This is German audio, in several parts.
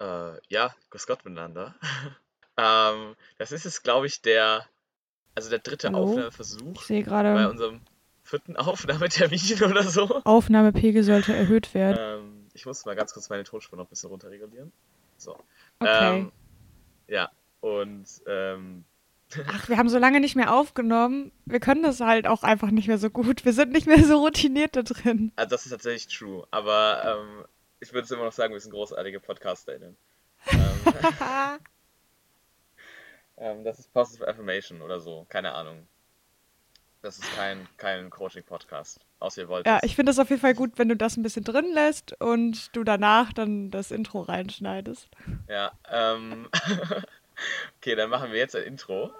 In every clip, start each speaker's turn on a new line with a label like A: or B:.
A: Äh, ja, grüß Gott miteinander. ähm, das ist jetzt, glaube ich, der, also der dritte
B: Hallo?
A: Aufnahmeversuch
B: Ich sehe
A: bei
B: gerade,
A: unserem vierten Aufnahmetermin oder so.
B: Aufnahmepegel sollte erhöht werden.
A: Ähm, ich muss mal ganz kurz meine Tonspur noch ein bisschen runterregulieren. So.
B: Okay.
A: Ähm, ja, und ähm,
B: Ach, wir haben so lange nicht mehr aufgenommen. Wir können das halt auch einfach nicht mehr so gut. Wir sind nicht mehr so routiniert da drin.
A: also das ist tatsächlich true. Aber ähm, ich würde es immer noch sagen, wir sind großartige PodcasterInnen. Ähm, ähm, das ist Positive Affirmation oder so. Keine Ahnung. Das ist kein, kein Coaching-Podcast. Außer ihr wollt
B: Ja, ich finde es auf jeden Fall gut, wenn du das ein bisschen drin lässt und du danach dann das Intro reinschneidest.
A: Ja, ähm. okay, dann machen wir jetzt ein Intro.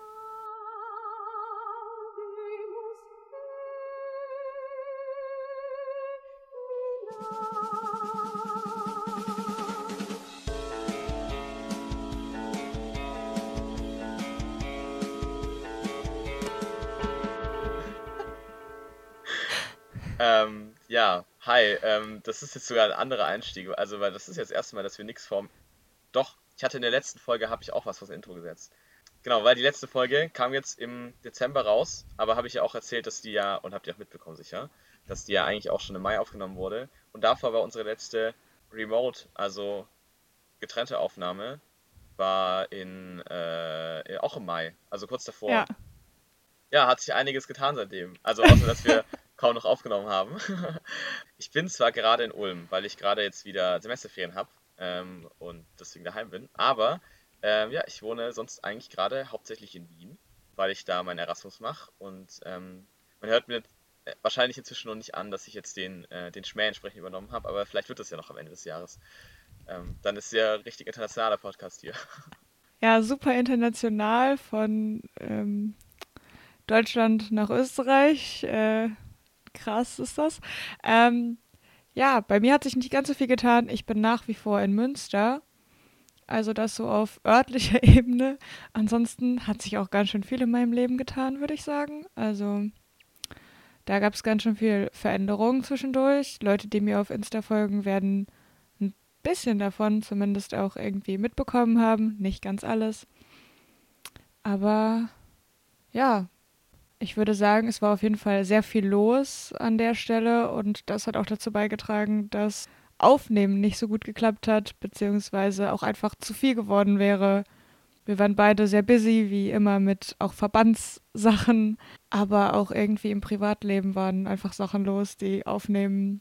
A: Hi. Ähm, das ist jetzt sogar ein anderer Einstieg. Also, weil das ist jetzt das erste Mal, dass wir nichts vom. Doch, ich hatte in der letzten Folge, habe ich auch was fürs Intro gesetzt. Genau, weil die letzte Folge kam jetzt im Dezember raus, aber habe ich ja auch erzählt, dass die ja, und habt ihr auch mitbekommen sicher, dass die ja eigentlich auch schon im Mai aufgenommen wurde. Und davor war unsere letzte Remote, also getrennte Aufnahme, war in, äh, auch im Mai, also kurz davor.
B: Ja.
A: Ja, hat sich einiges getan seitdem. Also außer, dass wir kaum noch aufgenommen haben. Ich bin zwar gerade in Ulm, weil ich gerade jetzt wieder Semesterferien habe ähm, und deswegen daheim bin, aber ähm, ja, ich wohne sonst eigentlich gerade hauptsächlich in Wien, weil ich da meinen Erasmus mache und ähm, man hört mir äh, wahrscheinlich inzwischen noch nicht an, dass ich jetzt den, äh, den Schmäh entsprechend übernommen habe, aber vielleicht wird das ja noch am Ende des Jahres. Ähm, dann ist ja richtig internationaler Podcast hier.
B: Ja, super international von ähm, Deutschland nach Österreich. Äh, krass ist das. Ähm, ja, bei mir hat sich nicht ganz so viel getan. Ich bin nach wie vor in Münster. Also das so auf örtlicher Ebene. Ansonsten hat sich auch ganz schön viel in meinem Leben getan, würde ich sagen. Also da gab es ganz schön viel Veränderungen zwischendurch. Leute, die mir auf Insta folgen, werden ein bisschen davon zumindest auch irgendwie mitbekommen haben. Nicht ganz alles. Aber ja, ich würde sagen, es war auf jeden Fall sehr viel los an der Stelle und das hat auch dazu beigetragen, dass Aufnehmen nicht so gut geklappt hat, beziehungsweise auch einfach zu viel geworden wäre. Wir waren beide sehr busy, wie immer, mit auch Verbandssachen, aber auch irgendwie im Privatleben waren einfach Sachen los, die Aufnehmen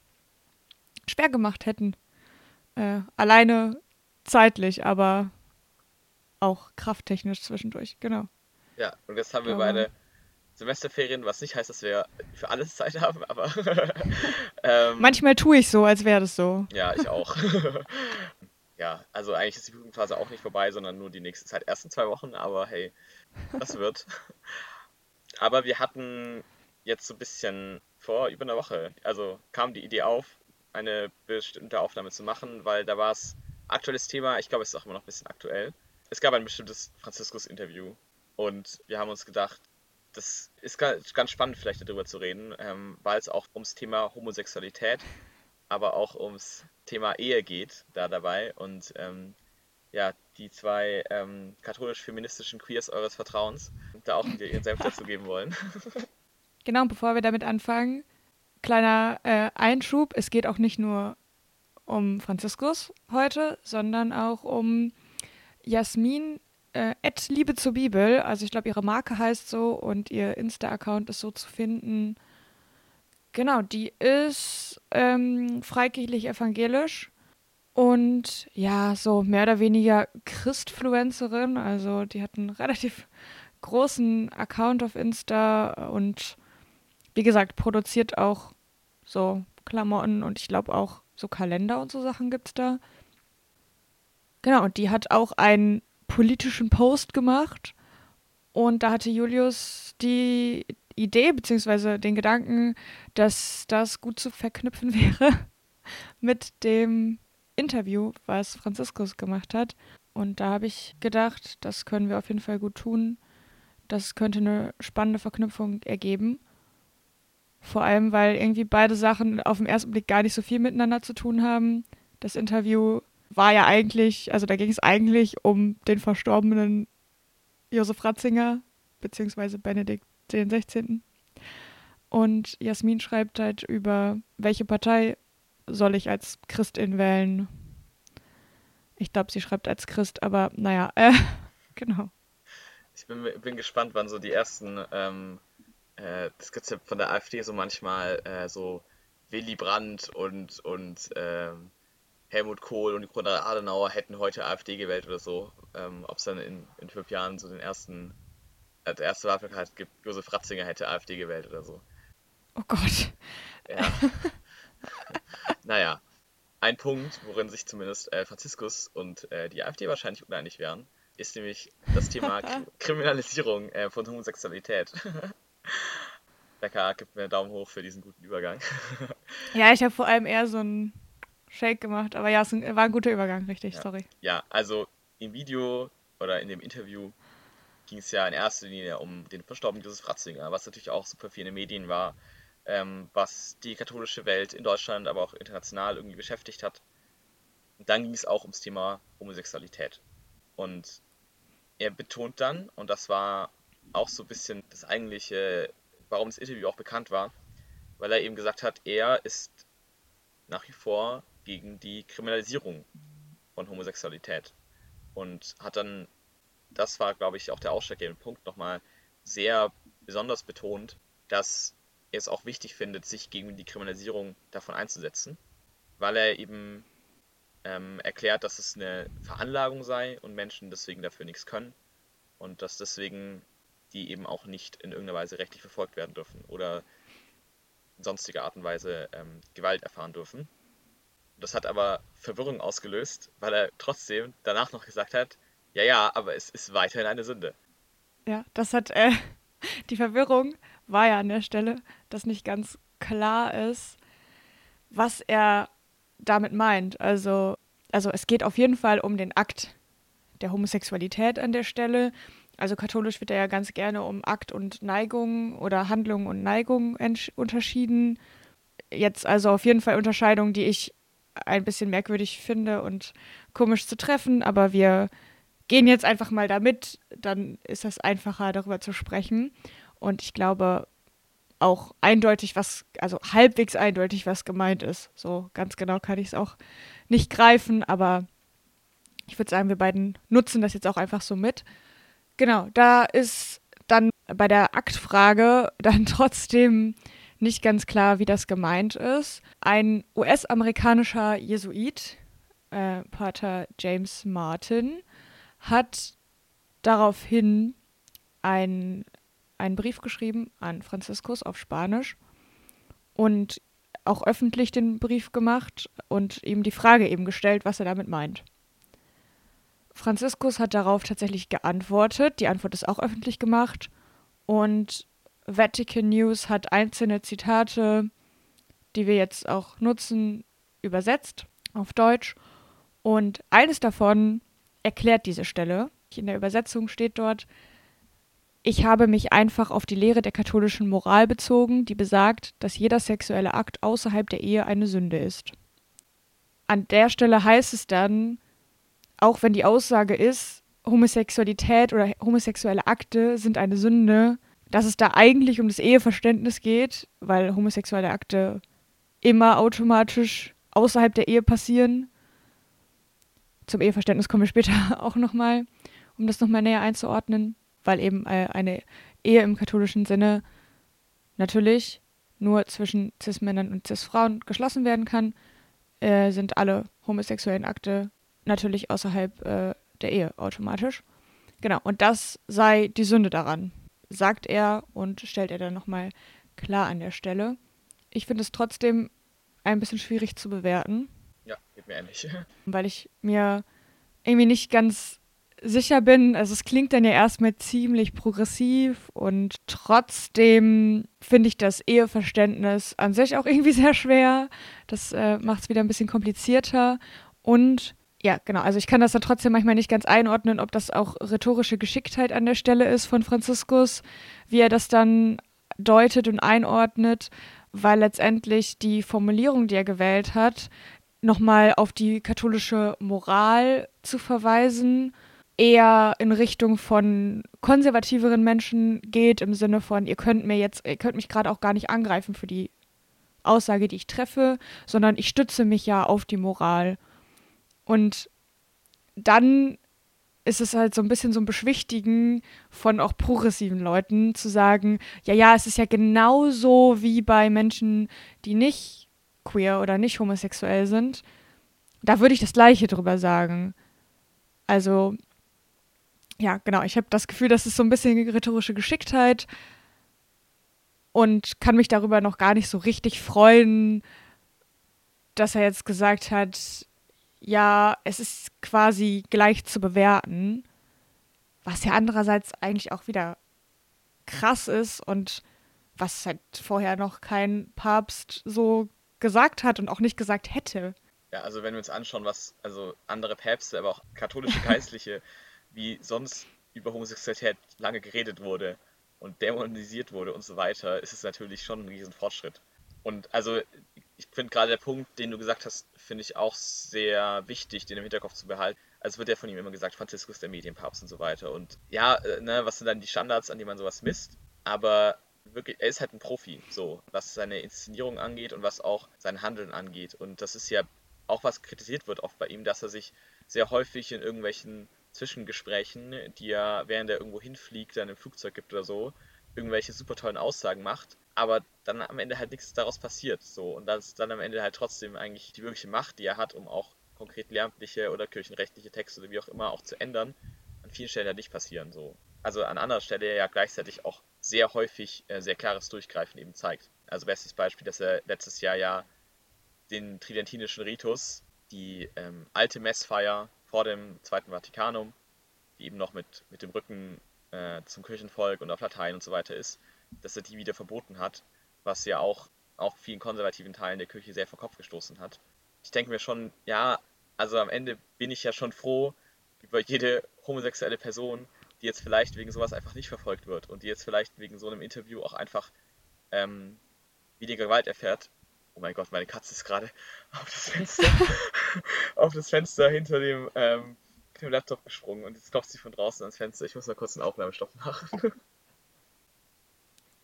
B: schwer gemacht hätten. Äh, alleine zeitlich, aber auch krafttechnisch zwischendurch, genau.
A: Ja, und jetzt haben wir
B: Aber-
A: beide Semesterferien, was nicht heißt, dass wir für alles Zeit haben, aber ähm,
B: Manchmal tue ich so, als wäre das so.
A: ja, ich auch. ja, also eigentlich ist die Prüfungsphase auch nicht vorbei, sondern nur die nächste Zeit, ersten zwei Wochen, aber hey, das wird. aber wir hatten jetzt so ein bisschen vor über einer Woche, also kam die Idee auf, eine bestimmte Aufnahme zu machen, weil da war es aktuelles Thema, ich glaube, es ist auch immer noch ein bisschen aktuell. Es gab ein bestimmtes Franziskus-Interview und wir haben uns gedacht, das ist ga- ganz spannend, vielleicht darüber zu reden, ähm, weil es auch ums Thema Homosexualität, aber auch ums Thema Ehe geht da dabei und ähm, ja, die zwei ähm, katholisch-feministischen Queers eures Vertrauens da auch ihren Senf dazu geben wollen.
B: Genau, und bevor wir damit anfangen, kleiner äh, Einschub. Es geht auch nicht nur um Franziskus heute, sondern auch um Jasmin äh, Liebe zur Bibel. Also ich glaube, ihre Marke heißt so und ihr Insta-Account ist so zu finden. Genau, die ist ähm, freikirchlich evangelisch und ja, so mehr oder weniger Christfluencerin. Also die hat einen relativ großen Account auf Insta und wie gesagt, produziert auch so Klamotten und ich glaube auch so Kalender und so Sachen gibt es da. Genau, und die hat auch einen politischen Post gemacht und da hatte Julius die Idee beziehungsweise den Gedanken, dass das gut zu verknüpfen wäre mit dem Interview, was Franziskus gemacht hat. Und da habe ich gedacht, das können wir auf jeden Fall gut tun. Das könnte eine spannende Verknüpfung ergeben. Vor allem, weil irgendwie beide Sachen auf den ersten Blick gar nicht so viel miteinander zu tun haben. Das Interview war ja eigentlich, also da ging es eigentlich um den verstorbenen Josef Ratzinger, beziehungsweise Benedikt XVI. Und Jasmin schreibt halt über, welche Partei soll ich als Christin wählen. Ich glaube, sie schreibt als Christ, aber naja, äh, genau.
A: Ich bin, bin gespannt, wann so die ersten, ähm, äh, das gibt ja von der AfD so manchmal äh, so Willy Brandt und, und ähm, Helmut Kohl und Konrad Adenauer hätten heute AfD gewählt oder so. Ähm, Ob es dann in, in fünf Jahren so den ersten, äh, der erste Wahlplakat gibt, Josef Ratzinger hätte AfD gewählt oder so.
B: Oh Gott.
A: Ja. naja, ein Punkt, worin sich zumindest äh, Franziskus und äh, die AfD wahrscheinlich uneinig wären, ist nämlich das Thema Kriminalisierung äh, von Homosexualität. Becca gibt mir einen Daumen hoch für diesen guten Übergang.
B: ja, ich habe vor allem eher so einen Shake gemacht, aber ja, es war ein guter Übergang, richtig,
A: ja.
B: sorry.
A: Ja, also im Video oder in dem Interview ging es ja in erster Linie um den verstorbenen Josef Ratzinger, was natürlich auch super viel in den Medien war, ähm, was die katholische Welt in Deutschland, aber auch international irgendwie beschäftigt hat. Und dann ging es auch ums Thema Homosexualität. Und er betont dann, und das war auch so ein bisschen das eigentliche, warum das Interview auch bekannt war, weil er eben gesagt hat, er ist nach wie vor gegen die Kriminalisierung von Homosexualität und hat dann, das war glaube ich auch der ausschlaggebende Punkt, nochmal sehr besonders betont, dass er es auch wichtig findet, sich gegen die Kriminalisierung davon einzusetzen, weil er eben ähm, erklärt, dass es eine Veranlagung sei und Menschen deswegen dafür nichts können und dass deswegen die eben auch nicht in irgendeiner Weise rechtlich verfolgt werden dürfen oder in sonstiger Art und Weise ähm, Gewalt erfahren dürfen. Das hat aber Verwirrung ausgelöst, weil er trotzdem danach noch gesagt hat, ja, ja, aber es ist weiterhin eine Sünde.
B: Ja, das hat äh, die Verwirrung war ja an der Stelle, dass nicht ganz klar ist, was er damit meint. Also, also es geht auf jeden Fall um den Akt der Homosexualität an der Stelle. Also katholisch wird er ja ganz gerne um Akt und Neigung oder Handlung und Neigung unterschieden. Jetzt also auf jeden Fall Unterscheidungen, die ich ein bisschen merkwürdig finde und komisch zu treffen, aber wir gehen jetzt einfach mal damit, dann ist das einfacher darüber zu sprechen. Und ich glaube auch eindeutig, was, also halbwegs eindeutig, was gemeint ist. So ganz genau kann ich es auch nicht greifen, aber ich würde sagen, wir beiden nutzen das jetzt auch einfach so mit. Genau, da ist dann bei der Aktfrage dann trotzdem nicht ganz klar, wie das gemeint ist. Ein US-amerikanischer Jesuit, äh, Pater James Martin, hat daraufhin ein, einen Brief geschrieben an Franziskus auf Spanisch und auch öffentlich den Brief gemacht und ihm die Frage eben gestellt, was er damit meint. Franziskus hat darauf tatsächlich geantwortet. Die Antwort ist auch öffentlich gemacht. Und Vatican News hat einzelne Zitate, die wir jetzt auch nutzen, übersetzt auf Deutsch. Und eines davon erklärt diese Stelle. In der Übersetzung steht dort, ich habe mich einfach auf die Lehre der katholischen Moral bezogen, die besagt, dass jeder sexuelle Akt außerhalb der Ehe eine Sünde ist. An der Stelle heißt es dann, auch wenn die Aussage ist, Homosexualität oder homosexuelle Akte sind eine Sünde, dass es da eigentlich um das Eheverständnis geht, weil homosexuelle Akte immer automatisch außerhalb der Ehe passieren. Zum Eheverständnis kommen wir später auch nochmal, um das nochmal näher einzuordnen, weil eben äh, eine Ehe im katholischen Sinne natürlich nur zwischen Cis-Männern und Cis-Frauen geschlossen werden kann, äh, sind alle homosexuellen Akte natürlich außerhalb äh, der Ehe automatisch. Genau, und das sei die Sünde daran, sagt er und stellt er dann nochmal klar an der Stelle. Ich finde es trotzdem ein bisschen schwierig zu bewerten.
A: Ja, geht mir ähnlich.
B: Weil ich mir irgendwie nicht ganz sicher bin. Also es klingt dann ja erstmal ziemlich progressiv und trotzdem finde ich das Eheverständnis an sich auch irgendwie sehr schwer. Das äh, macht es wieder ein bisschen komplizierter. Und ja, genau. Also ich kann das dann trotzdem manchmal nicht ganz einordnen, ob das auch rhetorische Geschicktheit an der Stelle ist von Franziskus, wie er das dann deutet und einordnet, weil letztendlich die Formulierung, die er gewählt hat, nochmal auf die katholische Moral zu verweisen, eher in Richtung von konservativeren Menschen geht, im Sinne von, ihr könnt mir jetzt, ihr könnt mich gerade auch gar nicht angreifen für die Aussage, die ich treffe, sondern ich stütze mich ja auf die Moral. Und dann ist es halt so ein bisschen so ein Beschwichtigen von auch progressiven Leuten zu sagen, ja, ja, es ist ja genauso wie bei Menschen, die nicht queer oder nicht homosexuell sind. Da würde ich das Gleiche drüber sagen. Also, ja, genau, ich habe das Gefühl, das ist so ein bisschen rhetorische Geschicktheit und kann mich darüber noch gar nicht so richtig freuen, dass er jetzt gesagt hat, ja, es ist quasi gleich zu bewerten, was ja andererseits eigentlich auch wieder krass ist und was halt vorher noch kein Papst so gesagt hat und auch nicht gesagt hätte.
A: Ja, also wenn wir uns anschauen, was also andere Päpste, aber auch katholische Geistliche, wie sonst über Homosexualität lange geredet wurde und dämonisiert wurde und so weiter, ist es natürlich schon ein Riesenfortschritt. Und also ich finde gerade der Punkt, den du gesagt hast, finde ich auch sehr wichtig, den im Hinterkopf zu behalten. Also wird ja von ihm immer gesagt, Franziskus der Medienpapst und so weiter. Und ja, äh, ne, was sind dann die Standards, an die man sowas misst? Aber wirklich, er ist halt ein Profi, so, was seine Inszenierung angeht und was auch sein Handeln angeht. Und das ist ja auch was kritisiert wird oft bei ihm, dass er sich sehr häufig in irgendwelchen Zwischengesprächen, die er während er irgendwo hinfliegt, dann im Flugzeug gibt oder so, irgendwelche super tollen Aussagen macht, aber dann am Ende halt nichts daraus passiert. So. Und das ist dann am Ende halt trotzdem eigentlich die wirkliche Macht, die er hat, um auch konkret lehramtliche oder kirchenrechtliche Texte oder wie auch immer auch zu ändern, an vielen Stellen halt nicht passieren. So. Also an anderer Stelle ja gleichzeitig auch sehr häufig äh, sehr klares Durchgreifen eben zeigt. Also bestes Beispiel, dass er letztes Jahr ja den tridentinischen Ritus, die ähm, alte Messfeier vor dem Zweiten Vatikanum, die eben noch mit, mit dem Rücken äh, zum Kirchenvolk und auf Latein und so weiter ist, dass er die wieder verboten hat, was ja auch, auch vielen konservativen Teilen der Kirche sehr vor Kopf gestoßen hat. Ich denke mir schon, ja, also am Ende bin ich ja schon froh über jede homosexuelle Person, die jetzt vielleicht wegen sowas einfach nicht verfolgt wird und die jetzt vielleicht wegen so einem Interview auch einfach ähm, weniger Gewalt erfährt. Oh mein Gott, meine Katze ist gerade auf das Fenster, auf das Fenster hinter dem, ähm, dem Laptop gesprungen und jetzt klopft sie von draußen ans Fenster. Ich muss mal kurz einen Aufnahmestopp machen.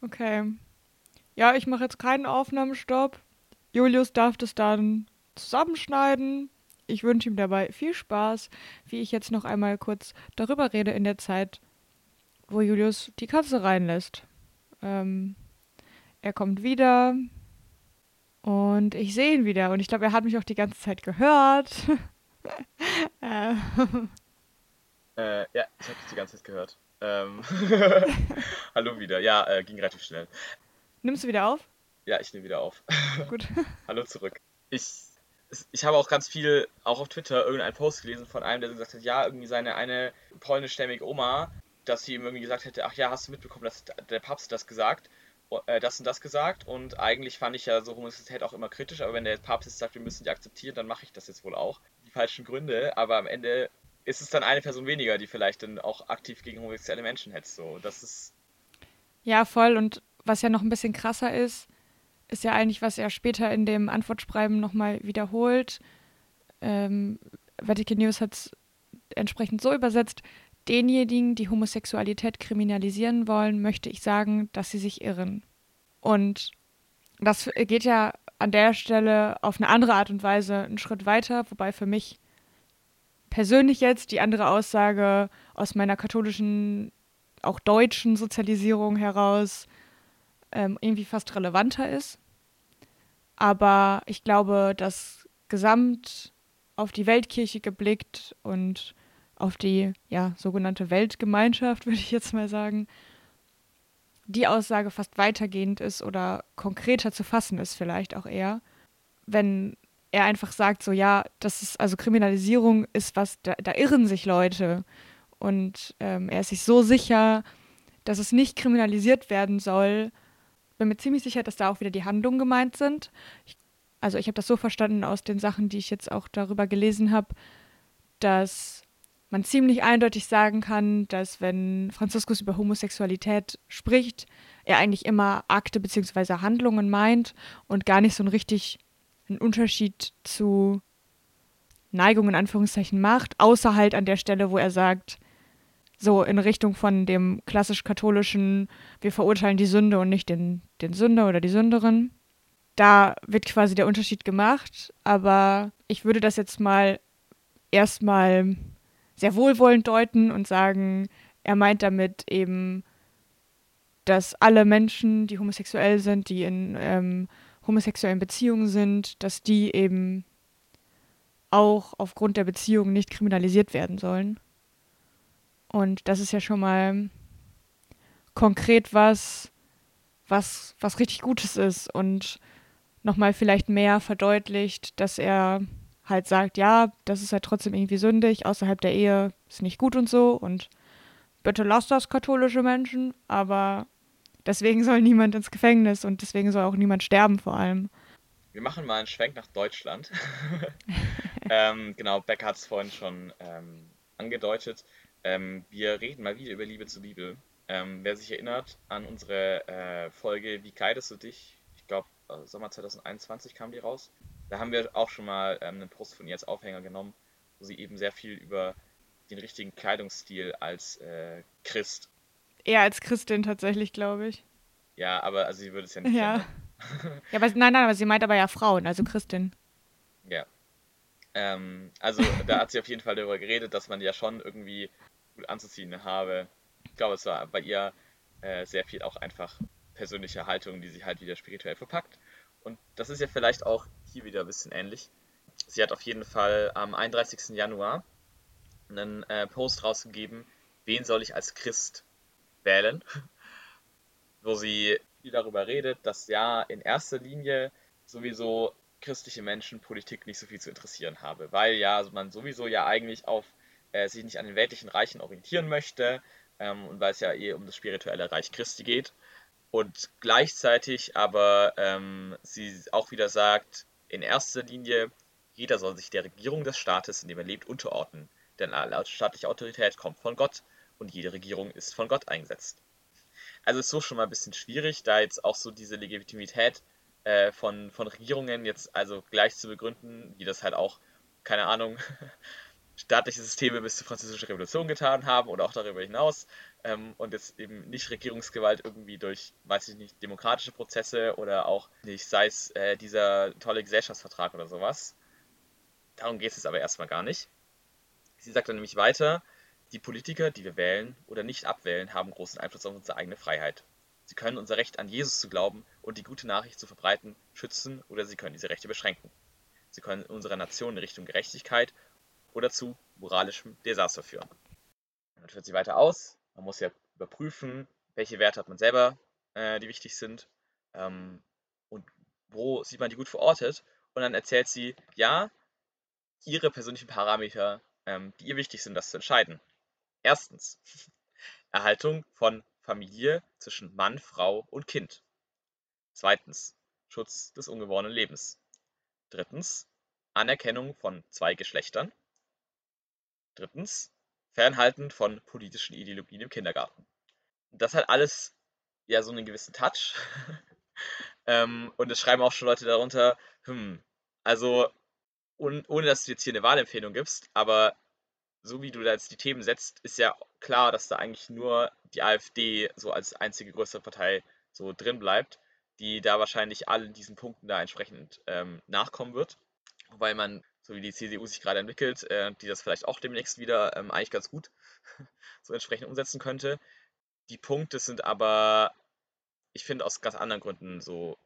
B: Okay. Ja, ich mache jetzt keinen Aufnahmestopp. Julius darf das dann zusammenschneiden. Ich wünsche ihm dabei viel Spaß, wie ich jetzt noch einmal kurz darüber rede in der Zeit, wo Julius die Katze reinlässt. Ähm, er kommt wieder und ich sehe ihn wieder und ich glaube, er hat mich auch die ganze Zeit gehört.
A: äh. Äh, ja, ich habe dich die ganze Zeit gehört. Ähm, Hallo wieder. Ja, äh, ging relativ schnell.
B: Nimmst du wieder auf?
A: Ja, ich nehme wieder auf. Gut. Hallo zurück. Ich, ich habe auch ganz viel, auch auf Twitter, irgendeinen Post gelesen von einem, der gesagt hat, ja, irgendwie seine eine polnischstämmige Oma, dass sie ihm irgendwie gesagt hätte, ach ja, hast du mitbekommen, dass der Papst das gesagt, äh, das und das gesagt und eigentlich fand ich ja so Homosexualität auch immer kritisch, aber wenn der Papst jetzt sagt, wir müssen die akzeptieren, dann mache ich das jetzt wohl auch. Die falschen Gründe, aber am Ende ist es dann eine Person weniger, die vielleicht dann auch aktiv gegen homosexuelle Menschen hetzt. So, das ist.
B: Ja, voll. Und was ja noch ein bisschen krasser ist, ist ja eigentlich, was er später in dem Antwortschreiben nochmal wiederholt. Ähm, Vatican News hat es entsprechend so übersetzt. Denjenigen, die Homosexualität kriminalisieren wollen, möchte ich sagen, dass sie sich irren. Und das geht ja an der Stelle auf eine andere Art und Weise einen Schritt weiter, wobei für mich persönlich jetzt die andere Aussage aus meiner katholischen, auch deutschen Sozialisierung heraus ähm, irgendwie fast relevanter ist. Aber ich glaube, dass gesamt auf die Weltkirche geblickt und auf die ja, sogenannte Weltgemeinschaft, würde ich jetzt mal sagen, die Aussage fast weitergehend ist oder konkreter zu fassen ist vielleicht auch eher, wenn er einfach sagt, so ja, das ist, also Kriminalisierung ist was, da, da irren sich Leute. Und ähm, er ist sich so sicher, dass es nicht kriminalisiert werden soll. Bin mir ziemlich sicher, dass da auch wieder die Handlungen gemeint sind. Ich, also ich habe das so verstanden aus den Sachen, die ich jetzt auch darüber gelesen habe, dass man ziemlich eindeutig sagen kann, dass wenn Franziskus über Homosexualität spricht, er eigentlich immer Akte bzw. Handlungen meint und gar nicht so ein richtig einen Unterschied zu Neigung in Anführungszeichen macht, außer halt an der Stelle, wo er sagt, so in Richtung von dem klassisch-katholischen, wir verurteilen die Sünde und nicht den, den Sünder oder die Sünderin. Da wird quasi der Unterschied gemacht, aber ich würde das jetzt mal erstmal sehr wohlwollend deuten und sagen, er meint damit eben, dass alle Menschen, die homosexuell sind, die in ähm, homosexuellen Beziehungen sind, dass die eben auch aufgrund der Beziehung nicht kriminalisiert werden sollen. Und das ist ja schon mal konkret was, was, was richtig Gutes ist und nochmal vielleicht mehr verdeutlicht, dass er halt sagt, ja, das ist halt trotzdem irgendwie sündig, außerhalb der Ehe ist nicht gut und so und bitte lasst das katholische Menschen, aber deswegen soll niemand ins Gefängnis und deswegen soll auch niemand sterben vor allem.
A: Wir machen mal einen Schwenk nach Deutschland. ähm, genau, Becker hat es vorhin schon ähm, angedeutet. Ähm, wir reden mal wieder über Liebe zur Bibel. Ähm, wer sich erinnert an unsere äh, Folge Wie kleidest du dich? Ich glaube, äh, Sommer 2021 kam die raus. Da haben wir auch schon mal ähm, einen Post von ihr als Aufhänger genommen, wo sie eben sehr viel über den richtigen Kleidungsstil als äh, Christ.
B: Eher als Christin tatsächlich, glaube ich.
A: Ja, aber also sie würde es ja nicht.
B: Ja. ja, aber nein, nein, aber sie meint aber ja Frauen, also Christin.
A: Ja. Ähm, also da hat sie auf jeden Fall darüber geredet, dass man ja schon irgendwie gut anzuziehen habe. Ich glaube, es war bei ihr äh, sehr viel auch einfach persönliche Haltung, die sie halt wieder spirituell verpackt. Und das ist ja vielleicht auch hier wieder ein bisschen ähnlich. Sie hat auf jeden Fall am 31. Januar einen äh, Post rausgegeben, wen soll ich als Christ wählen, wo sie viel darüber redet, dass ja in erster Linie sowieso christliche Menschen Politik nicht so viel zu interessieren habe, weil ja man sowieso ja eigentlich auf äh, sich nicht an den weltlichen Reichen orientieren möchte ähm, und weil es ja eh um das spirituelle Reich Christi geht. Und gleichzeitig aber ähm, sie auch wieder sagt, in erster Linie, jeder soll sich der Regierung des Staates, in dem er lebt, unterordnen, denn alle staatliche Autorität kommt von Gott und jede Regierung ist von Gott eingesetzt. Also ist so schon mal ein bisschen schwierig, da jetzt auch so diese Legitimität äh, von, von Regierungen jetzt also gleich zu begründen, wie das halt auch, keine Ahnung, staatliche Systeme bis zur Französischen Revolution getan haben oder auch darüber hinaus ähm, und jetzt eben nicht Regierungsgewalt irgendwie durch, weiß ich nicht, demokratische Prozesse oder auch nicht, sei es äh, dieser tolle Gesellschaftsvertrag oder sowas. Darum geht es aber erstmal gar nicht. Sie sagt dann nämlich weiter, die Politiker, die wir wählen oder nicht abwählen, haben großen Einfluss auf unsere eigene Freiheit. Sie können unser Recht an Jesus zu glauben und die gute Nachricht zu verbreiten schützen oder sie können diese Rechte beschränken. Sie können unsere Nation in Richtung Gerechtigkeit oder zu moralischem Desaster führen. dann führt sie weiter aus. Man muss ja überprüfen, welche Werte hat man selber, äh, die wichtig sind ähm, und wo sieht man die gut verortet. Und dann erzählt sie, ja, ihre persönlichen Parameter, ähm, die ihr wichtig sind, das zu entscheiden. Erstens, Erhaltung von Familie zwischen Mann, Frau und Kind. Zweitens, Schutz des ungeborenen Lebens. Drittens, Anerkennung von zwei Geschlechtern. Drittens, Fernhalten von politischen Ideologien im Kindergarten. Das hat alles ja so einen gewissen Touch. ähm, und es schreiben auch schon Leute darunter, hm, also ohne dass du jetzt hier eine Wahlempfehlung gibst, aber so wie du da jetzt die Themen setzt, ist ja klar, dass da eigentlich nur die AfD so als einzige größere Partei so drin bleibt, die da wahrscheinlich allen diesen Punkten da entsprechend ähm, nachkommen wird. Wobei man so wie die CDU sich gerade entwickelt, äh, die das vielleicht auch demnächst wieder ähm, eigentlich ganz gut so entsprechend umsetzen könnte. Die Punkte sind aber, ich finde, aus ganz anderen Gründen so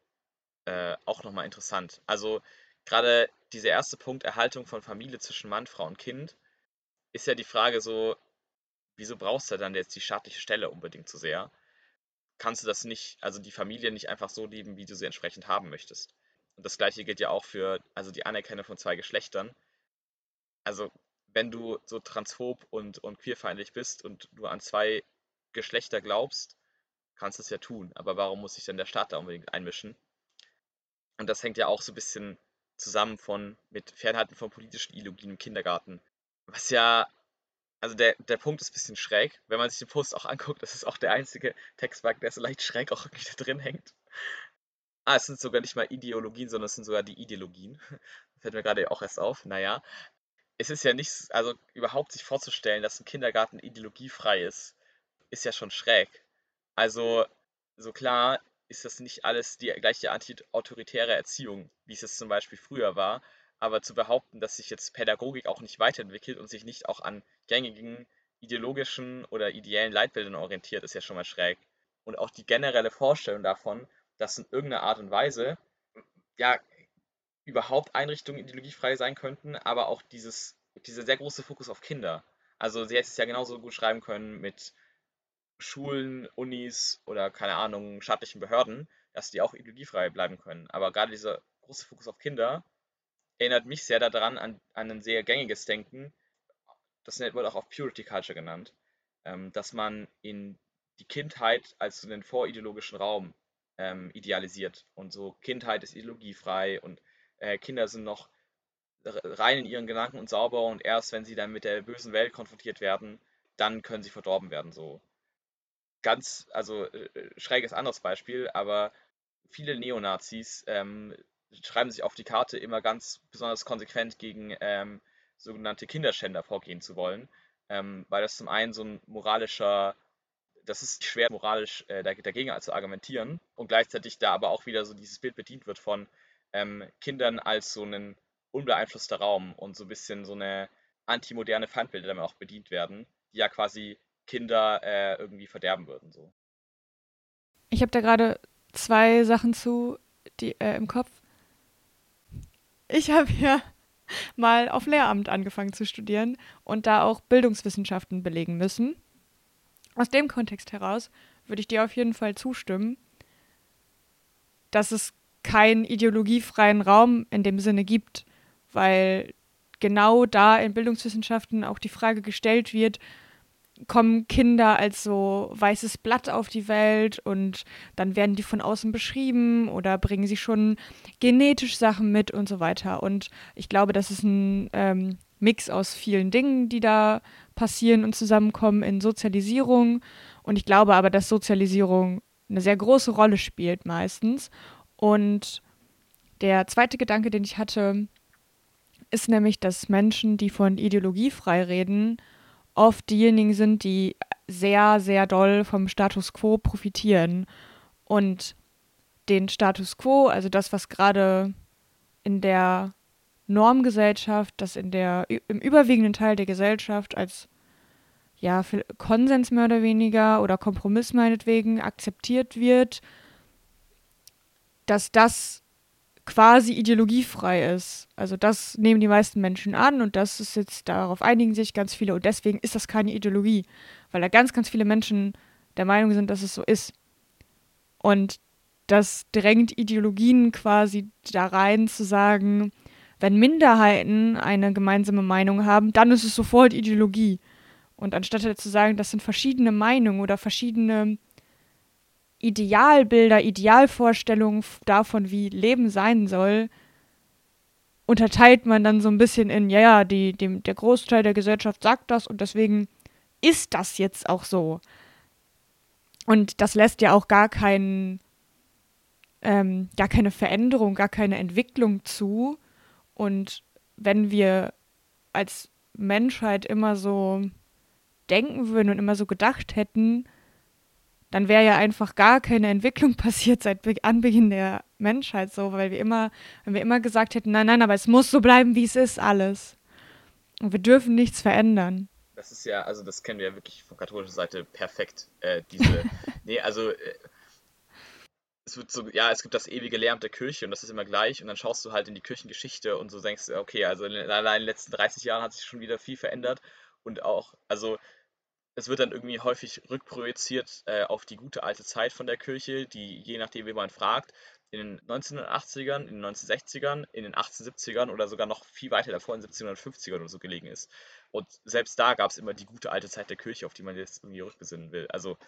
A: äh, auch nochmal interessant. Also gerade dieser erste Punkt, Erhaltung von Familie zwischen Mann, Frau und Kind, ist ja die Frage so, wieso brauchst du dann jetzt die staatliche Stelle unbedingt so sehr? Kannst du das nicht, also die Familie nicht einfach so lieben, wie du sie entsprechend haben möchtest? Und das gleiche gilt ja auch für also die Anerkennung von zwei Geschlechtern. Also wenn du so transphob und, und queerfeindlich bist und du an zwei Geschlechter glaubst, kannst du es ja tun. Aber warum muss sich denn der Staat da unbedingt einmischen? Und das hängt ja auch so ein bisschen zusammen von mit Fernhalten von politischen Ideologien im Kindergarten. Was ja, also der, der Punkt ist ein bisschen schräg. Wenn man sich den Post auch anguckt, das ist auch der einzige Textmark, der so leicht schräg auch irgendwie da drin hängt. Ah, es sind sogar nicht mal Ideologien, sondern es sind sogar die Ideologien. Fällt mir gerade auch erst auf. Naja. es ist ja nicht, also überhaupt sich vorzustellen, dass ein Kindergarten ideologiefrei ist, ist ja schon schräg. Also, so klar ist das nicht alles die gleiche anti-autoritäre Erziehung, wie es jetzt zum Beispiel früher war, aber zu behaupten, dass sich jetzt Pädagogik auch nicht weiterentwickelt und sich nicht auch an gängigen ideologischen oder ideellen Leitbildern orientiert, ist ja schon mal schräg. Und auch die generelle Vorstellung davon, dass in irgendeiner Art und Weise ja überhaupt Einrichtungen ideologiefrei sein könnten, aber auch dieses, dieser sehr große Fokus auf Kinder. Also sie hätte es ja genauso gut schreiben können mit Schulen, Unis oder keine Ahnung, staatlichen Behörden, dass die auch ideologiefrei bleiben können. Aber gerade dieser große Fokus auf Kinder erinnert mich sehr daran an, an ein sehr gängiges Denken, das wird auch auf Purity Culture genannt, ähm, dass man in die Kindheit als so einen vorideologischen Raum ähm, idealisiert. Und so Kindheit ist ideologiefrei und äh, Kinder sind noch rein in ihren Gedanken und sauber und erst wenn sie dann mit der bösen Welt konfrontiert werden, dann können sie verdorben werden. So ganz, also äh, schräges anderes Beispiel, aber viele Neonazis ähm, schreiben sich auf die Karte immer ganz besonders konsequent gegen ähm, sogenannte Kinderschänder vorgehen zu wollen, ähm, weil das zum einen so ein moralischer, das ist schwer moralisch äh, dagegen zu argumentieren und gleichzeitig da aber auch wieder so dieses Bild bedient wird von ähm, Kindern als so ein unbeeinflusster Raum und so ein bisschen so eine antimoderne Feindbilder damit auch bedient werden, die ja quasi Kinder äh, irgendwie verderben würden. So.
B: Ich habe da gerade zwei Sachen zu die, äh, im Kopf. Ich habe ja mal auf Lehramt angefangen zu studieren und da auch Bildungswissenschaften belegen müssen. Aus dem Kontext heraus würde ich dir auf jeden Fall zustimmen, dass es keinen ideologiefreien Raum in dem Sinne gibt, weil genau da in Bildungswissenschaften auch die Frage gestellt wird, kommen Kinder als so weißes Blatt auf die Welt und dann werden die von außen beschrieben oder bringen sie schon genetisch Sachen mit und so weiter. Und ich glaube, das ist ein ähm, Mix aus vielen Dingen, die da passieren und zusammenkommen in Sozialisierung. Und ich glaube aber, dass Sozialisierung eine sehr große Rolle spielt meistens. Und der zweite Gedanke, den ich hatte, ist nämlich, dass Menschen, die von Ideologie frei reden, oft diejenigen sind, die sehr, sehr doll vom Status quo profitieren. Und den Status quo, also das, was gerade in der Normgesellschaft, das in der im überwiegenden Teil der Gesellschaft als ja, Konsens mehr oder weniger oder Kompromiss meinetwegen akzeptiert wird, dass das quasi ideologiefrei ist. Also das nehmen die meisten Menschen an und das ist jetzt, darauf einigen sich ganz viele und deswegen ist das keine Ideologie, weil da ganz, ganz viele Menschen der Meinung sind, dass es so ist. Und das drängt Ideologien quasi da rein zu sagen, wenn Minderheiten eine gemeinsame Meinung haben, dann ist es sofort Ideologie. Und anstatt zu sagen, das sind verschiedene Meinungen oder verschiedene Idealbilder, Idealvorstellungen davon, wie Leben sein soll, unterteilt man dann so ein bisschen in, ja, ja, die, dem, der Großteil der Gesellschaft sagt das und deswegen ist das jetzt auch so. Und das lässt ja auch gar keinen, ähm, gar keine Veränderung, gar keine Entwicklung zu. Und wenn wir als Menschheit immer so denken würden und immer so gedacht hätten, dann wäre ja einfach gar keine Entwicklung passiert seit Anbeginn der Menschheit so, weil wir immer, wenn wir immer gesagt hätten, nein, nein, aber es muss so bleiben, wie es ist, alles. Und wir dürfen nichts verändern.
A: Das ist ja, also das kennen wir ja wirklich von katholischer Seite perfekt. Äh, diese, nee, also äh, es wird so, ja, es gibt das ewige Lehramt der Kirche und das ist immer gleich und dann schaust du halt in die Kirchengeschichte und so denkst, okay, also in, allein in den letzten 30 Jahren hat sich schon wieder viel verändert und auch, also es wird dann irgendwie häufig rückprojiziert äh, auf die gute alte Zeit von der Kirche, die je nachdem, wie man fragt, in den 1980ern, in den 1960ern, in den 1870ern oder sogar noch viel weiter davor in den 70ern und 50ern oder so gelegen ist. Und selbst da gab es immer die gute alte Zeit der Kirche, auf die man jetzt irgendwie rückbesinnen will. Also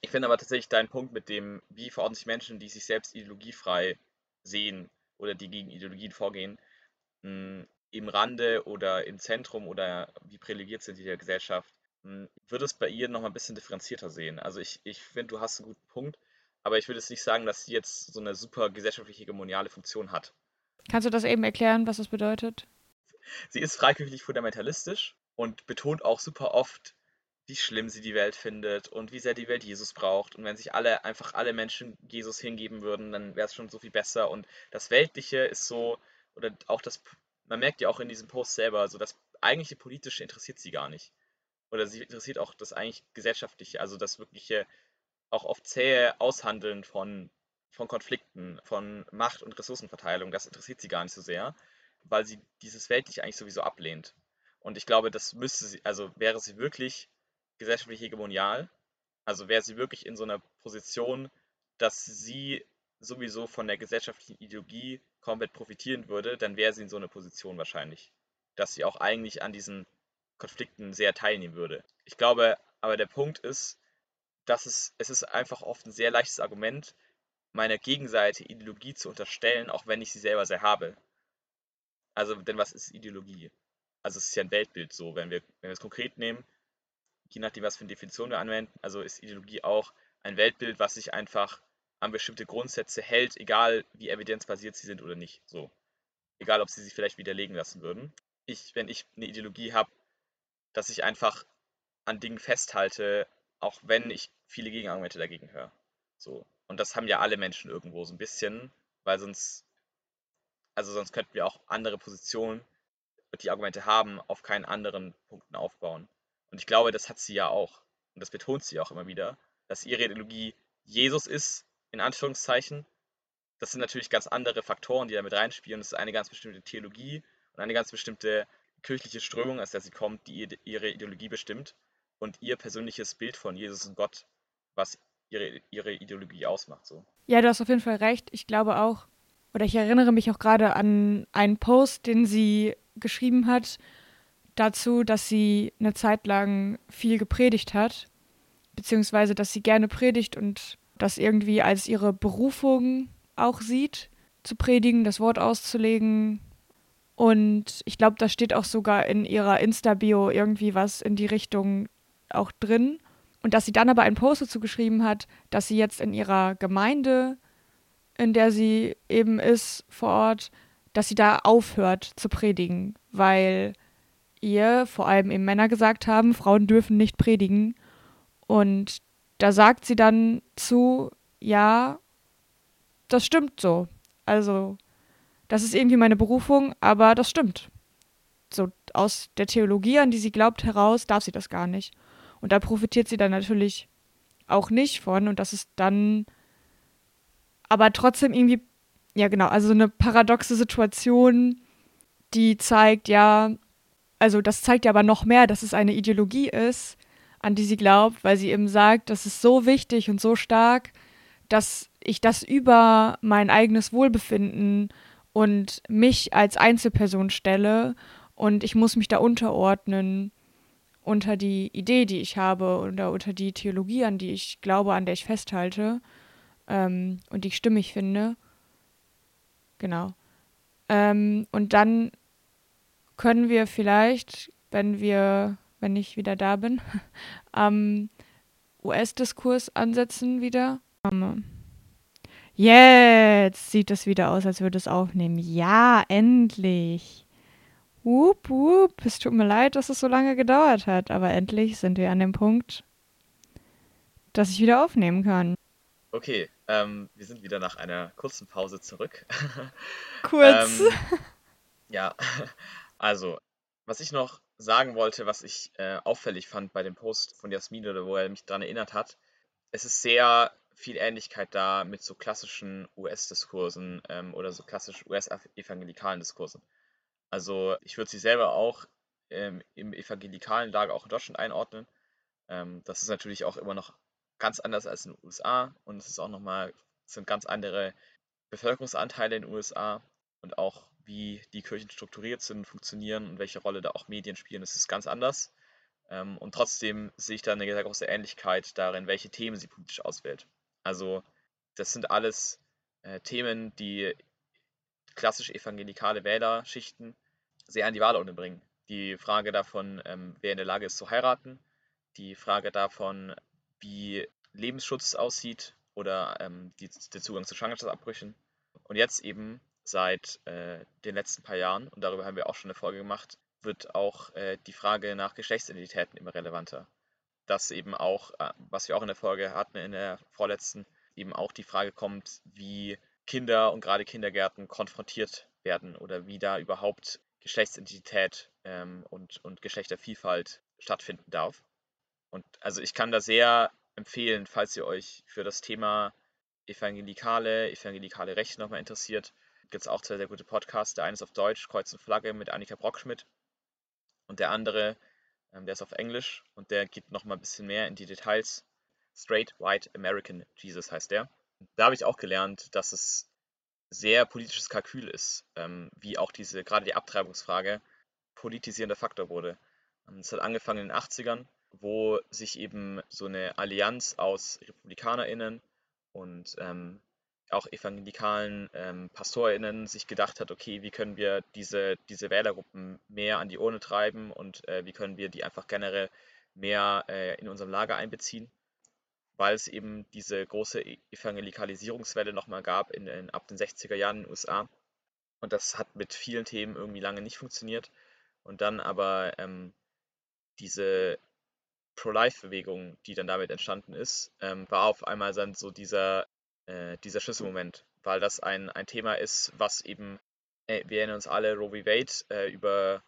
A: ich finde aber tatsächlich deinen Punkt mit dem, wie verorten sich Menschen, die sich selbst ideologiefrei sehen oder die gegen Ideologien vorgehen, mh, hm, im Rande oder im Zentrum oder wie privilegiert sind die der Gesellschaft, hm, würde es bei ihr noch mal ein bisschen differenzierter sehen. Also ich, ich finde, du hast einen guten Punkt, aber ich würde jetzt nicht sagen, dass sie jetzt so eine super gesellschaftliche hegemoniale Funktion hat.
B: Kannst du das eben erklären, was das bedeutet?
A: sie ist freikirchlich fundamentalistisch und betont auch super oft, wie schlimm sie die Welt findet und wie sehr die Welt Jesus braucht. Und wenn sich alle, einfach alle Menschen Jesus hingeben würden, dann wäre es schon so viel besser. Und das Weltliche ist so, oder auch das, man merkt ja auch in diesem Post selber, so das eigentliche Politische interessiert sie gar nicht. Oder sie interessiert auch das eigentlich Gesellschaftliche, also das wirkliche, auch oft zähe Aushandeln von, von Konflikten, von Macht- und Ressourcenverteilung, das interessiert sie gar nicht so sehr, weil sie dieses Weltliche eigentlich sowieso ablehnt. Und ich glaube, das müsste sie, also wäre sie wirklich gesellschaftlich hegemonial, also wäre sie wirklich in so einer Position, dass sie sowieso von der gesellschaftlichen Ideologie komplett profitieren würde, dann wäre sie in so einer Position wahrscheinlich, dass sie auch eigentlich an diesen Konflikten sehr teilnehmen würde. Ich glaube, aber der Punkt ist, dass es, es ist einfach oft ein sehr leichtes Argument, meiner Gegenseite Ideologie zu unterstellen, auch wenn ich sie selber sehr habe. Also, denn was ist Ideologie? Also es ist ja ein Weltbild so, wenn wir, wenn wir es konkret nehmen, je nachdem, was für eine Definition wir anwenden, also ist Ideologie auch ein Weltbild, was sich einfach an bestimmte Grundsätze hält, egal wie evidenzbasiert sie sind oder nicht. So. Egal, ob sie sich vielleicht widerlegen lassen würden. Ich, wenn ich eine Ideologie habe, dass ich einfach an Dingen festhalte, auch wenn ich viele Gegenargumente dagegen höre. So. Und das haben ja alle Menschen irgendwo so ein bisschen, weil sonst, also sonst könnten wir auch andere Positionen, die Argumente haben, auf keinen anderen Punkten aufbauen. Und ich glaube, das hat sie ja auch. Und das betont sie auch immer wieder, dass ihre Ideologie Jesus ist, in Anführungszeichen. Das sind natürlich ganz andere Faktoren, die da mit reinspielen. Das ist eine ganz bestimmte Theologie und eine ganz bestimmte kirchliche Strömung, aus der sie kommt, die ihre Ideologie bestimmt. Und ihr persönliches Bild von Jesus und Gott, was ihre, ihre Ideologie ausmacht. So.
B: Ja, du hast auf jeden Fall recht. Ich glaube auch, oder ich erinnere mich auch gerade an einen Post, den sie geschrieben hat, dazu, dass sie eine Zeit lang viel gepredigt hat, beziehungsweise dass sie gerne predigt und das irgendwie als ihre Berufung auch sieht, zu predigen, das Wort auszulegen. Und ich glaube, da steht auch sogar in ihrer Insta-Bio irgendwie was in die Richtung auch drin. Und dass sie dann aber einen Post dazu geschrieben hat, dass sie jetzt in ihrer Gemeinde, in der sie eben ist vor Ort, dass sie da aufhört zu predigen, weil ihr vor allem eben Männer gesagt haben, Frauen dürfen nicht predigen. Und da sagt sie dann zu, ja, das stimmt so. Also, das ist irgendwie meine Berufung, aber das stimmt. So aus der Theologie, an die sie glaubt, heraus darf sie das gar nicht. Und da profitiert sie dann natürlich auch nicht von. Und das ist dann aber trotzdem irgendwie, ja genau, also so eine paradoxe Situation, die zeigt, ja, also das zeigt ja aber noch mehr, dass es eine Ideologie ist, an die sie glaubt, weil sie eben sagt, das ist so wichtig und so stark, dass ich das über mein eigenes Wohlbefinden und mich als Einzelperson stelle und ich muss mich da unterordnen unter die Idee, die ich habe oder unter die Theologie, an die ich glaube, an der ich festhalte ähm, und die ich stimmig finde. Genau. Ähm, und dann können wir vielleicht, wenn wir, wenn ich wieder da bin, am US-Diskurs ansetzen wieder. Jetzt sieht es wieder aus, als würde es aufnehmen. Ja, endlich. Wup, wup. Es tut mir leid, dass es so lange gedauert hat, aber endlich sind wir an dem Punkt, dass ich wieder aufnehmen kann.
A: Okay, ähm, wir sind wieder nach einer kurzen Pause zurück.
B: Kurz. ähm,
A: ja, also, was ich noch sagen wollte, was ich äh, auffällig fand bei dem Post von Jasmin oder wo er mich daran erinnert hat, es ist sehr viel Ähnlichkeit da mit so klassischen US-Diskursen ähm, oder so klassisch US-evangelikalen Diskursen. Also ich würde sie selber auch ähm, im evangelikalen Lager auch in Deutschland einordnen. Ähm, das ist natürlich auch immer noch ganz anders als in den USA und es ist auch nochmal, sind ganz andere Bevölkerungsanteile in den USA und auch wie die Kirchen strukturiert sind, funktionieren und welche Rolle da auch Medien spielen, das ist ganz anders. Ähm, und trotzdem sehe ich da eine sehr große Ähnlichkeit darin, welche Themen sie politisch auswählt. Also das sind alles äh, Themen, die klassisch evangelikale Wählerschichten sehr an die Wahlurne bringen. Die Frage davon, ähm, wer in der Lage ist zu heiraten, die Frage davon, wie Lebensschutz aussieht oder ähm, die, der Zugang zu Schwangerschaftsabbrüchen und jetzt eben seit äh, den letzten paar Jahren, und darüber haben wir auch schon eine Folge gemacht, wird auch äh, die Frage nach Geschlechtsidentitäten immer relevanter. Dass eben auch, äh, was wir auch in der Folge hatten, in der vorletzten, eben auch die Frage kommt, wie Kinder und gerade Kindergärten konfrontiert werden oder wie da überhaupt Geschlechtsidentität ähm, und, und Geschlechtervielfalt stattfinden darf. Und also ich kann da sehr empfehlen, falls ihr euch für das Thema evangelikale, evangelikale Rechte nochmal interessiert, gibt es auch zwei sehr gute Podcasts. Der eine ist auf Deutsch, Kreuz und Flagge mit Annika Brockschmidt. Und der andere, der ist auf Englisch und der geht nochmal ein bisschen mehr in die Details. Straight White American Jesus heißt der. Da habe ich auch gelernt, dass es sehr politisches Kalkül ist, ähm, wie auch diese, gerade die Abtreibungsfrage, politisierender Faktor wurde. Ähm, es hat angefangen in den 80ern, wo sich eben so eine Allianz aus RepublikanerInnen und ähm, auch evangelikalen ähm, PastorInnen sich gedacht hat, okay, wie können wir diese, diese Wählergruppen mehr an die Urne treiben und äh, wie können wir die einfach generell mehr äh, in unserem Lager einbeziehen, weil es eben diese große e-, Evangelikalisierungswelle nochmal gab in, in, ab den 60er Jahren in den USA. Und das hat mit vielen Themen irgendwie lange nicht funktioniert. Und dann aber ähm, diese Pro-Life-Bewegung, die dann damit entstanden ist, ähm, war auf einmal dann so dieser äh, dieser Schlüsselmoment, weil das ein, ein Thema ist, was eben, äh, wir erinnern uns alle, Roe v. Wade äh, über,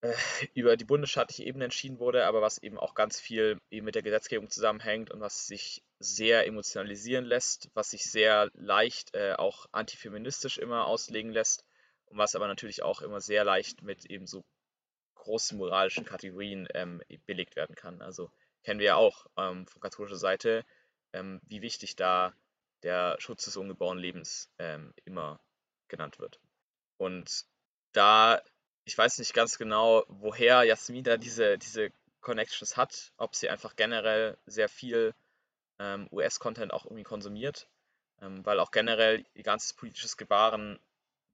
A: äh, über die bundesstaatliche Ebene entschieden wurde, aber was eben auch ganz viel eben mit der Gesetzgebung zusammenhängt und was sich sehr emotionalisieren lässt, was sich sehr leicht äh, auch antifeministisch immer auslegen lässt und was aber natürlich auch immer sehr leicht mit eben so großen moralischen Kategorien ähm, belegt werden kann. Also kennen wir ja auch ähm, von katholischer Seite, ähm, wie wichtig da der Schutz des ungeborenen Lebens ähm, immer genannt wird. Und da, ich weiß nicht ganz genau, woher Jasmin da diese, diese Connections hat, ob sie einfach generell sehr viel ähm, US-Content auch irgendwie konsumiert, ähm, weil auch generell ihr ganzes politisches Gebaren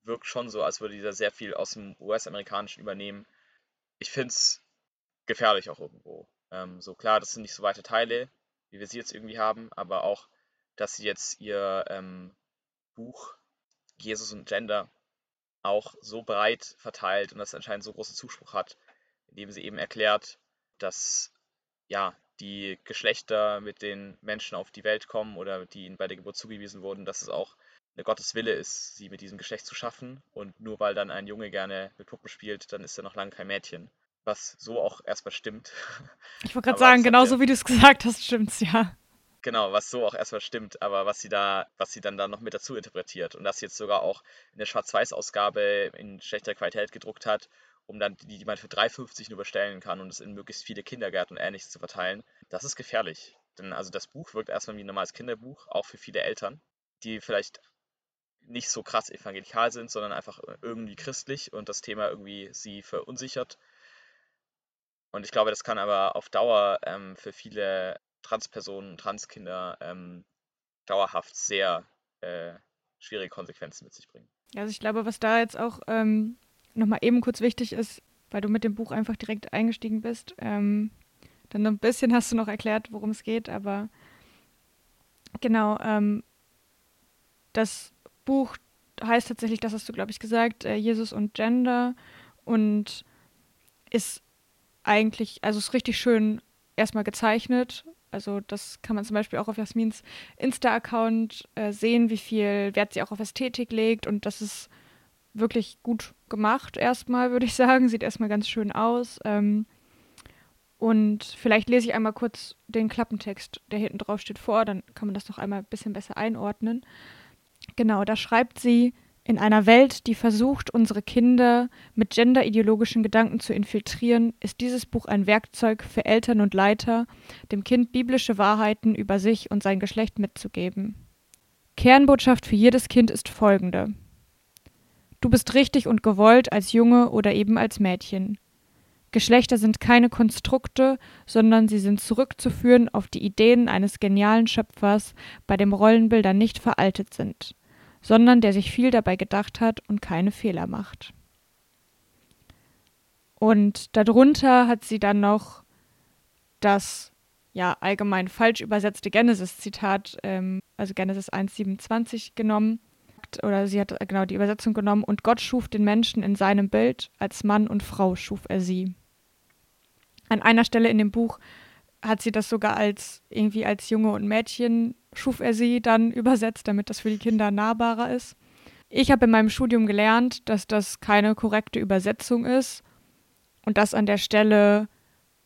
A: wirkt schon so, als würde dieser sehr viel aus dem US-amerikanischen übernehmen. Ich finde es gefährlich auch irgendwo. Ähm, so klar, das sind nicht so weite Teile, wie wir sie jetzt irgendwie haben, aber auch dass sie jetzt ihr ähm, Buch Jesus und Gender auch so breit verteilt und das anscheinend so großen Zuspruch hat, indem sie eben erklärt, dass ja die Geschlechter mit den Menschen auf die Welt kommen oder die ihnen bei der Geburt zugewiesen wurden, dass es auch eine Gottes Wille ist, sie mit diesem Geschlecht zu schaffen. Und nur weil dann ein Junge gerne mit Puppen spielt, dann ist er noch lange kein Mädchen. Was so auch erstmal stimmt.
B: Ich wollte gerade sagen, genauso wie du es gesagt hast, stimmt's ja.
A: Genau, was so auch erstmal stimmt, aber was sie da, was sie dann da noch mit dazu interpretiert und das jetzt sogar auch in der Schwarz-Weiß-Ausgabe in schlechter Qualität gedruckt hat, um dann die, die man für 3,50 nur bestellen kann und es in möglichst viele Kindergärten und ähnliches zu verteilen, das ist gefährlich. Denn also das Buch wirkt erstmal wie ein normales Kinderbuch, auch für viele Eltern, die vielleicht nicht so krass evangelikal sind, sondern einfach irgendwie christlich und das Thema irgendwie sie verunsichert. Und ich glaube, das kann aber auf Dauer ähm, für viele Transpersonen, Transkinder ähm, dauerhaft sehr äh, schwierige Konsequenzen mit sich bringen.
B: Also ich glaube, was da jetzt auch ähm, nochmal eben kurz wichtig ist, weil du mit dem Buch einfach direkt eingestiegen bist, ähm, dann ein bisschen hast du noch erklärt, worum es geht, aber genau, ähm, das Buch heißt tatsächlich, das hast du, glaube ich, gesagt, äh, Jesus und Gender und ist eigentlich, also ist richtig schön erstmal gezeichnet also das kann man zum Beispiel auch auf Jasmins Insta-Account äh, sehen, wie viel Wert sie auch auf Ästhetik legt und das ist wirklich gut gemacht erstmal, würde ich sagen. Sieht erstmal ganz schön aus. Ähm, und vielleicht lese ich einmal kurz den Klappentext, der hinten drauf steht, vor, dann kann man das noch einmal ein bisschen besser einordnen. Genau, da schreibt sie, in einer Welt, die versucht, unsere Kinder mit genderideologischen Gedanken zu infiltrieren, ist dieses Buch ein Werkzeug für Eltern und Leiter, dem Kind biblische Wahrheiten über sich und sein Geschlecht mitzugeben. Kernbotschaft für jedes Kind ist folgende. Du bist richtig und gewollt als Junge oder eben als Mädchen. Geschlechter sind keine Konstrukte, sondern sie sind zurückzuführen auf die Ideen eines genialen Schöpfers, bei dem Rollenbilder nicht veraltet sind sondern der sich viel dabei gedacht hat und keine Fehler macht. Und darunter hat sie dann noch das ja allgemein falsch übersetzte Genesis-Zitat, ähm, also Genesis 1,27 genommen. oder sie hat äh, genau die Übersetzung genommen, und Gott schuf den Menschen in seinem Bild, als Mann und Frau schuf er sie. An einer Stelle in dem Buch hat sie das sogar als irgendwie als Junge und Mädchen schuf er sie dann übersetzt, damit das für die Kinder nahbarer ist. Ich habe in meinem Studium gelernt, dass das keine korrekte Übersetzung ist und dass an der Stelle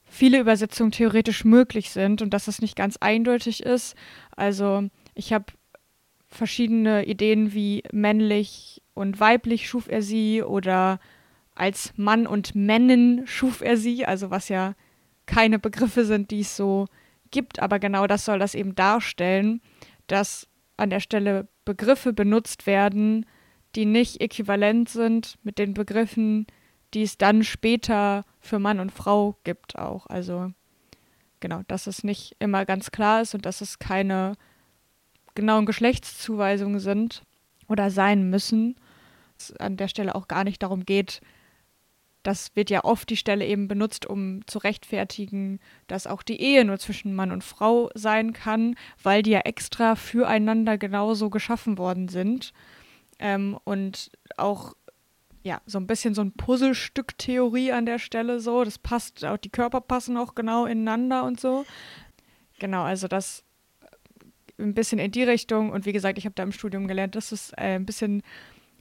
B: viele Übersetzungen theoretisch möglich sind und dass das nicht ganz eindeutig ist. Also ich habe verschiedene Ideen wie männlich und weiblich schuf er sie oder als Mann und Männin schuf er sie, also was ja keine Begriffe sind, die es so gibt, aber genau das soll das eben darstellen, dass an der Stelle Begriffe benutzt werden, die nicht äquivalent sind mit den Begriffen, die es dann später für Mann und Frau gibt auch. Also genau, dass es nicht immer ganz klar ist und dass es keine genauen Geschlechtszuweisungen sind oder sein müssen. Es an der Stelle auch gar nicht darum geht, das wird ja oft die Stelle eben benutzt, um zu rechtfertigen, dass auch die Ehe nur zwischen Mann und Frau sein kann, weil die ja extra füreinander genauso geschaffen worden sind. Ähm, und auch ja, so ein bisschen so ein Puzzlestück-Theorie an der Stelle so. Das passt, auch die Körper passen auch genau ineinander und so. Genau, also das ein bisschen in die Richtung. Und wie gesagt, ich habe da im Studium gelernt, dass es äh, ein bisschen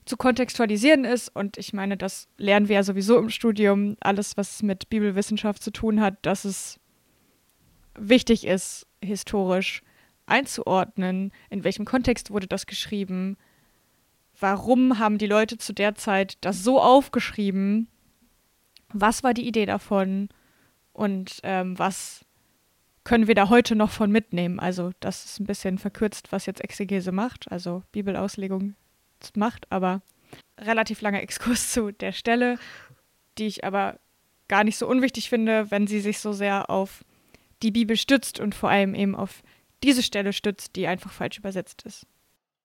B: zu kontextualisieren ist. Und ich meine, das lernen wir ja sowieso im Studium. Alles, was mit Bibelwissenschaft zu tun hat, dass es wichtig ist, historisch einzuordnen, in welchem Kontext wurde das geschrieben, warum haben die Leute zu der Zeit das so aufgeschrieben, was war die Idee davon und ähm, was können wir da heute noch von mitnehmen. Also das ist ein bisschen verkürzt, was jetzt Exegese macht, also Bibelauslegung macht, aber relativ langer Exkurs zu der Stelle, die ich aber gar nicht so unwichtig finde, wenn sie sich so sehr auf die Bibel stützt und vor allem eben auf diese Stelle stützt, die einfach falsch übersetzt ist.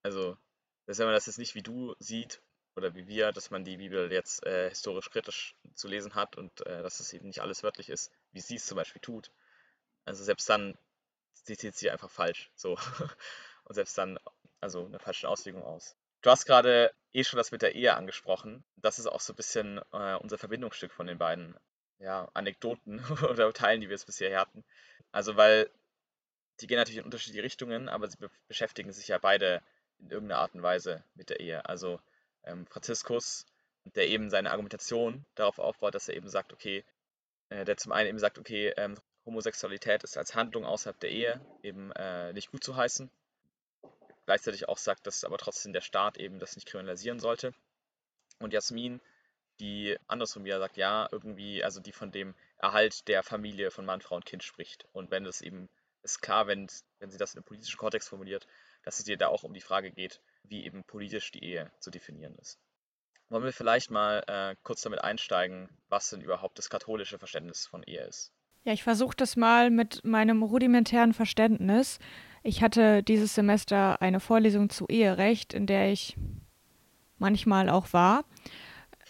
A: Also, dass man das jetzt nicht wie du sieht oder wie wir, dass man die Bibel jetzt äh, historisch kritisch zu lesen hat und äh, dass es eben nicht alles wörtlich ist, wie sie es zum Beispiel tut. Also selbst dann zitiert sie einfach falsch. So. Und selbst dann, also eine falsche Auslegung aus. Du hast gerade eh schon das mit der Ehe angesprochen. Das ist auch so ein bisschen äh, unser Verbindungsstück von den beiden ja, Anekdoten oder Teilen, die wir jetzt bisher hatten. Also, weil die gehen natürlich in unterschiedliche Richtungen, aber sie be beschäftigen sich ja beide in irgendeiner Art und Weise mit der Ehe. Also ähm, Franziskus, der eben seine Argumentation darauf aufbaut, dass er eben sagt, okay, äh, der zum einen eben sagt, okay, ähm, Homosexualität ist als Handlung außerhalb der Ehe eben äh, nicht gut zu heißen gleichzeitig auch sagt, dass aber trotzdem der Staat eben das nicht kriminalisieren sollte. Und Jasmin, die andersrum wieder sagt, ja, irgendwie, also die von dem Erhalt der Familie von Mann, Frau und Kind spricht. Und wenn es eben ist klar, wenn, wenn sie das in einem politischen Kontext formuliert, dass es dir da auch um die Frage geht, wie eben politisch die Ehe zu definieren ist. Wollen wir vielleicht mal äh, kurz damit einsteigen, was denn überhaupt das katholische Verständnis von Ehe ist?
B: Ja, ich versuche das mal mit meinem rudimentären Verständnis. Ich hatte dieses Semester eine Vorlesung zu Eherecht, in der ich manchmal auch war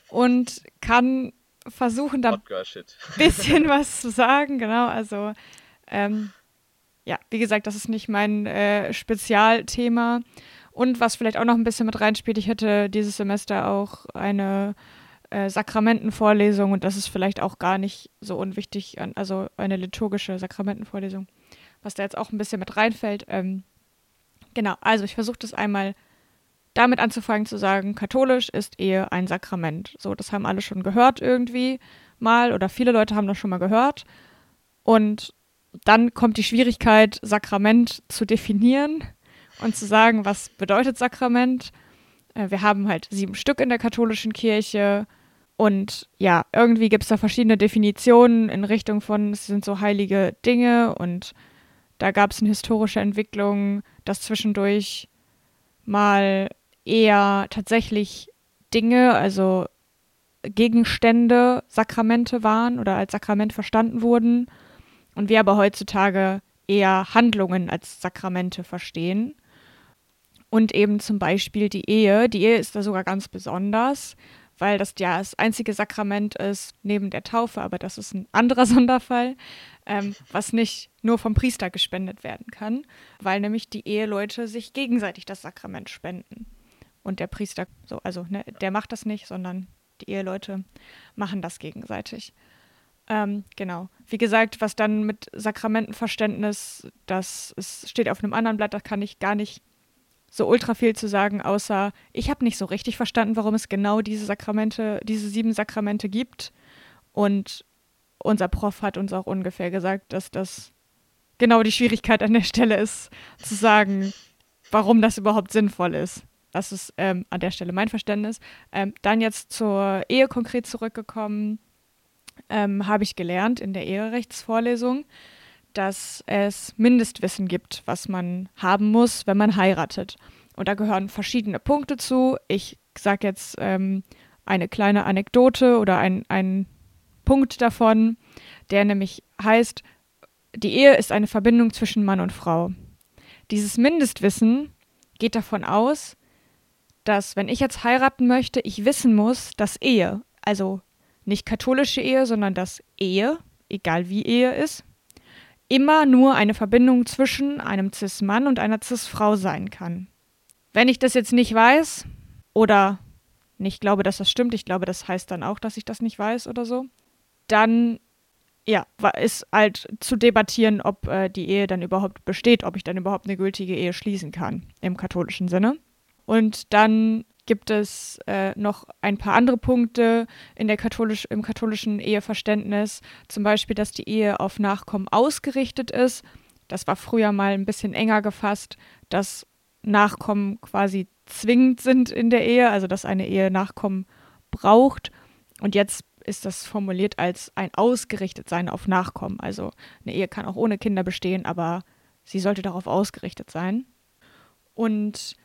B: und kann versuchen, da ein bisschen was zu sagen. Genau, also ähm, ja, wie gesagt, das ist nicht mein äh, Spezialthema. Und was vielleicht auch noch ein bisschen mit reinspielt, ich hatte dieses Semester auch eine äh, Sakramentenvorlesung und das ist vielleicht auch gar nicht so unwichtig, also eine liturgische Sakramentenvorlesung was da jetzt auch ein bisschen mit reinfällt. Ähm, genau, also ich versuche das einmal damit anzufangen zu sagen, katholisch ist Ehe ein Sakrament. So, das haben alle schon gehört irgendwie mal oder viele Leute haben das schon mal gehört. Und dann kommt die Schwierigkeit, Sakrament zu definieren und zu sagen, was bedeutet Sakrament. Äh, wir haben halt sieben Stück in der katholischen Kirche. Und ja, irgendwie gibt es da verschiedene Definitionen in Richtung von, es sind so heilige Dinge und da gab es eine historische Entwicklung, dass zwischendurch mal eher tatsächlich Dinge, also Gegenstände Sakramente waren oder als Sakrament verstanden wurden. Und wir aber heutzutage eher Handlungen als Sakramente verstehen. Und eben zum Beispiel die Ehe. Die Ehe ist da sogar ganz besonders, weil das ja das einzige Sakrament ist neben der Taufe, aber das ist ein anderer Sonderfall, ähm, was nicht nur vom Priester gespendet werden kann, weil nämlich die Eheleute sich gegenseitig das Sakrament spenden. und der Priester, so, also ne, der macht das nicht, sondern die Eheleute machen das gegenseitig. Ähm, genau. Wie gesagt, was dann mit Sakramentenverständnis, das ist, steht auf einem anderen Blatt, da kann ich gar nicht so ultra viel zu sagen, außer ich habe nicht so richtig verstanden, warum es genau diese Sakramente, diese sieben Sakramente gibt. Und unser Prof hat uns auch ungefähr gesagt, dass das genau die Schwierigkeit an der Stelle ist, zu sagen, warum das überhaupt sinnvoll ist. Das ist ähm, an der Stelle mein Verständnis. Ähm, dann jetzt zur Ehe konkret zurückgekommen, ähm, habe ich gelernt in der Eherechtsvorlesung, dass es Mindestwissen gibt, was man haben muss, wenn man heiratet. Und da gehören verschiedene Punkte zu. Ich sage jetzt ähm, eine kleine Anekdote oder ein, Punkt davon, der nämlich heißt, die Ehe ist eine Verbindung zwischen Mann und Frau. Dieses Mindestwissen geht davon aus, dass wenn ich jetzt heiraten möchte, ich wissen muss, dass Ehe, also nicht katholische Ehe, sondern dass Ehe, egal wie Ehe ist, immer nur eine Verbindung zwischen einem Cis-Mann und einer Cis-Frau sein kann. Wenn ich das jetzt nicht weiß oder nicht glaube, dass das stimmt, ich glaube, das heißt dann auch, dass ich das nicht weiß oder so, dann ja, ist halt zu debattieren, ob äh, die Ehe dann überhaupt besteht, ob ich dann überhaupt eine gültige Ehe schließen kann im katholischen Sinne. Und dann gibt es äh, noch ein paar andere Punkte in der katholisch, im katholischen Eheverständnis. Zum Beispiel, dass die Ehe auf Nachkommen ausgerichtet ist. Das war früher mal ein bisschen enger gefasst, dass Nachkommen quasi zwingend sind in der Ehe, also dass eine Ehe Nachkommen braucht. Und jetzt ist das formuliert als ein ausgerichtet sein auf Nachkommen. Also eine Ehe kann auch ohne Kinder bestehen, aber sie sollte darauf ausgerichtet sein. Und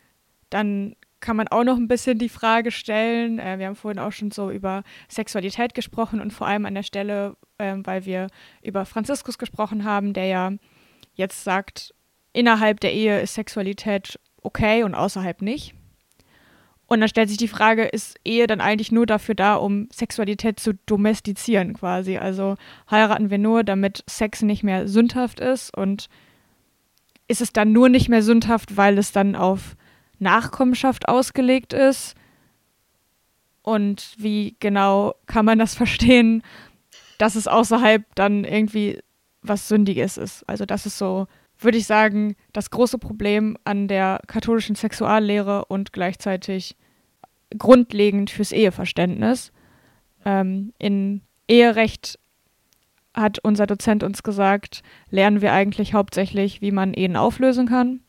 B: dann kann man auch noch ein bisschen die Frage stellen, äh, wir haben vorhin auch schon so über Sexualität gesprochen und vor allem an der Stelle, äh, weil wir über Franziskus gesprochen haben, der ja jetzt sagt, innerhalb der Ehe ist Sexualität okay und außerhalb nicht. Und dann stellt sich die Frage, ist Ehe dann eigentlich nur dafür da, um Sexualität zu domestizieren quasi? Also heiraten wir nur, damit Sex nicht mehr sündhaft ist und ist es dann nur nicht mehr sündhaft, weil es dann auf Nachkommenschaft ausgelegt ist? Und wie genau kann man das verstehen, dass es außerhalb dann irgendwie was Sündiges ist? Also das ist so, würde ich sagen, das große Problem an der katholischen Sexuallehre und gleichzeitig grundlegend fürs Eheverständnis. Ähm, in Eherecht hat unser Dozent uns gesagt, lernen wir eigentlich hauptsächlich, wie man Ehen auflösen kann.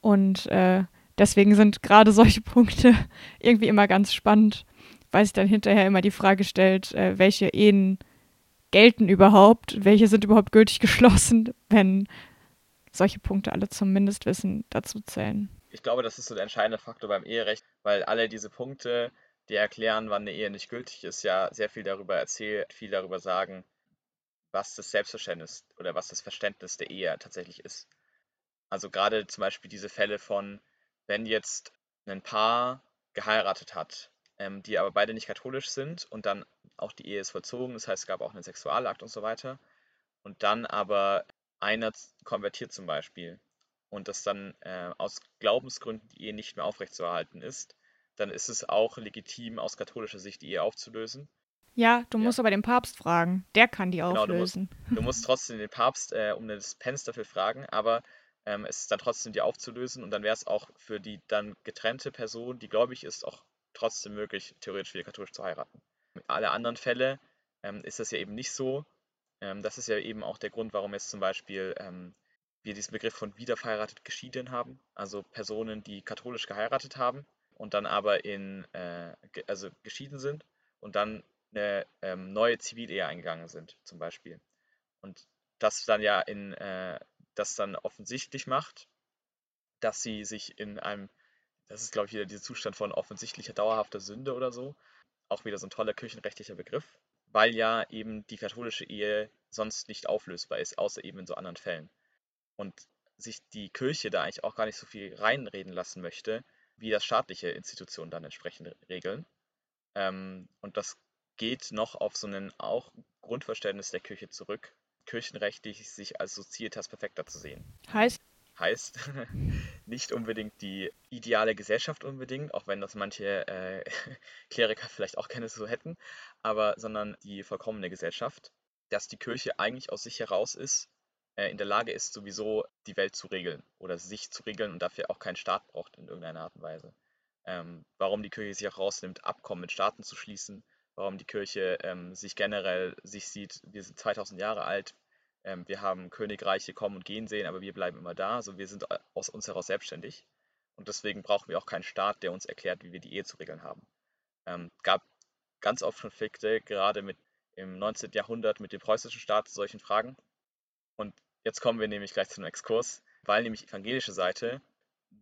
B: Und äh, deswegen sind gerade solche Punkte irgendwie immer ganz spannend, weil sich dann hinterher immer die Frage stellt, äh, welche Ehen gelten überhaupt, welche sind überhaupt gültig geschlossen, wenn solche Punkte alle zum Mindestwissen dazu zählen.
A: Ich glaube, das ist so der entscheidende Faktor beim Eherecht, weil alle diese Punkte, die erklären, wann eine Ehe nicht gültig ist, ja sehr viel darüber erzählen, viel darüber sagen, was das Selbstverständnis oder was das Verständnis der Ehe tatsächlich ist. Also gerade zum Beispiel diese Fälle von, wenn jetzt ein Paar geheiratet hat, ähm, die aber beide nicht katholisch sind und dann auch die Ehe ist vollzogen, das heißt, es gab auch einen Sexualakt und so weiter, und dann aber einer konvertiert zum Beispiel und das dann äh, aus Glaubensgründen die Ehe nicht mehr aufrechtzuerhalten ist, dann ist es auch legitim, aus katholischer Sicht die Ehe aufzulösen.
B: Ja, du musst ja. aber den Papst fragen. Der kann die genau,
A: auflösen. Du musst, du musst trotzdem den Papst äh, um das Pens dafür fragen, aber ähm, es ist dann trotzdem die aufzulösen und dann wäre es auch für die dann getrennte Person, die gläubig ist, auch trotzdem möglich, theoretisch wieder katholisch zu heiraten. Mit alle anderen Fälle ähm, ist das ja eben nicht so. Ähm, das ist ja eben auch der Grund, warum jetzt zum Beispiel ähm, wir diesen Begriff von wiederverheiratet geschieden haben. Also Personen, die katholisch geheiratet haben und dann aber in, äh, ge also geschieden sind und dann eine ähm, neue Zivilehe eingegangen sind, zum Beispiel. Und das dann ja in äh, das dann offensichtlich macht, dass sie sich in einem, das ist glaube ich wieder dieser Zustand von offensichtlicher dauerhafter Sünde oder so, auch wieder so ein toller kirchenrechtlicher Begriff, weil ja eben die katholische Ehe sonst nicht auflösbar ist, außer eben in so anderen Fällen. Und sich die Kirche da eigentlich auch gar nicht so viel reinreden lassen möchte, wie das staatliche Institutionen dann entsprechend regeln. Ähm, und das geht noch auf so ein auch Grundverständnis der Kirche zurück, kirchenrechtlich sich als Societas perfekter zu sehen.
B: Heißt?
A: Heißt nicht unbedingt die ideale Gesellschaft unbedingt, auch wenn das manche äh, Kleriker vielleicht auch gerne so hätten, aber sondern die vollkommene Gesellschaft, dass die Kirche eigentlich aus sich heraus ist, äh, in der Lage ist, sowieso die Welt zu regeln oder sich zu regeln und dafür auch keinen Staat braucht in irgendeiner Art und Weise. Ähm, warum die Kirche sich auch rausnimmt, Abkommen mit Staaten zu schließen, warum die Kirche ähm, sich generell sich sieht, wir sind 2000 Jahre alt, ähm, wir haben Königreiche kommen und gehen sehen, aber wir bleiben immer da. Also wir sind aus uns heraus selbstständig. Und deswegen brauchen wir auch keinen Staat, der uns erklärt, wie wir die Ehe zu regeln haben. Ähm, gab ganz oft Konflikte, gerade mit im 19. Jahrhundert mit dem preußischen Staat zu solchen Fragen. Und jetzt kommen wir nämlich gleich zum Exkurs, weil nämlich die evangelische Seite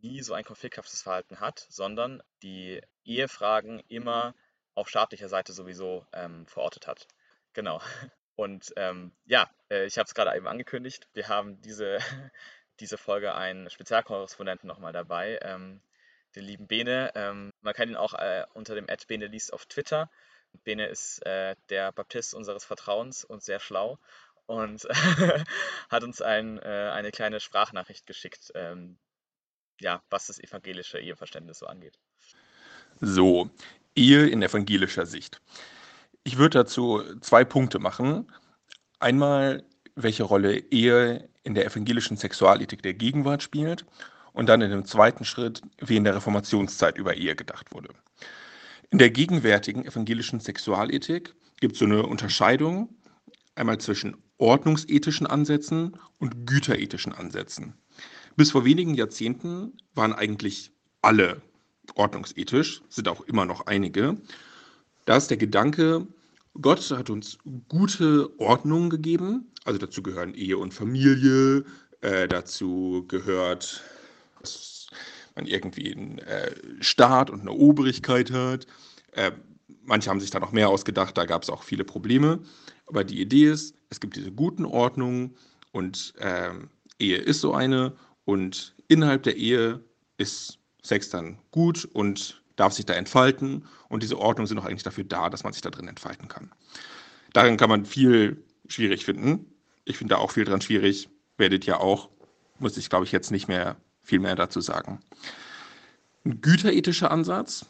A: nie so ein konflikthaftes Verhalten hat, sondern die Ehefragen immer auf staatlicher Seite sowieso ähm, verortet hat. Genau. Und ähm, ja, äh, ich habe es gerade eben angekündigt. Wir haben diese, diese Folge einen Spezialkorrespondenten nochmal dabei, ähm, den lieben Bene. Ähm, man kann ihn auch äh, unter dem Ad Bene liest auf Twitter. Bene ist äh, der Baptist unseres Vertrauens und sehr schlau und hat uns ein, äh, eine kleine Sprachnachricht geschickt, ähm, ja, was das evangelische Eheverständnis so angeht.
C: So, Ehe in evangelischer Sicht. Ich würde dazu zwei Punkte machen. Einmal, welche Rolle Ehe in der evangelischen Sexualethik der Gegenwart spielt und dann in dem zweiten Schritt, wie in der Reformationszeit über Ehe gedacht wurde. In der gegenwärtigen evangelischen Sexualethik gibt es so eine Unterscheidung einmal zwischen ordnungsethischen Ansätzen und güterethischen Ansätzen. Bis vor wenigen Jahrzehnten waren eigentlich alle ordnungsethisch, sind auch immer noch einige. Da ist der Gedanke, Gott hat uns gute Ordnungen gegeben. Also dazu gehören Ehe und Familie, äh, dazu gehört, dass man irgendwie einen äh, Staat und eine Obrigkeit hat. Äh, manche haben sich da noch mehr ausgedacht, da gab es auch viele Probleme. Aber die Idee ist, es gibt diese guten Ordnungen und ähm, Ehe ist so eine und innerhalb der Ehe ist Sex dann gut und darf sich da entfalten und diese Ordnungen sind auch eigentlich dafür da, dass man sich da drin entfalten kann. Darin kann man viel schwierig finden. Ich finde da auch viel dran schwierig, werdet ihr auch, muss ich glaube ich jetzt nicht mehr viel mehr dazu sagen. Ein güterethischer Ansatz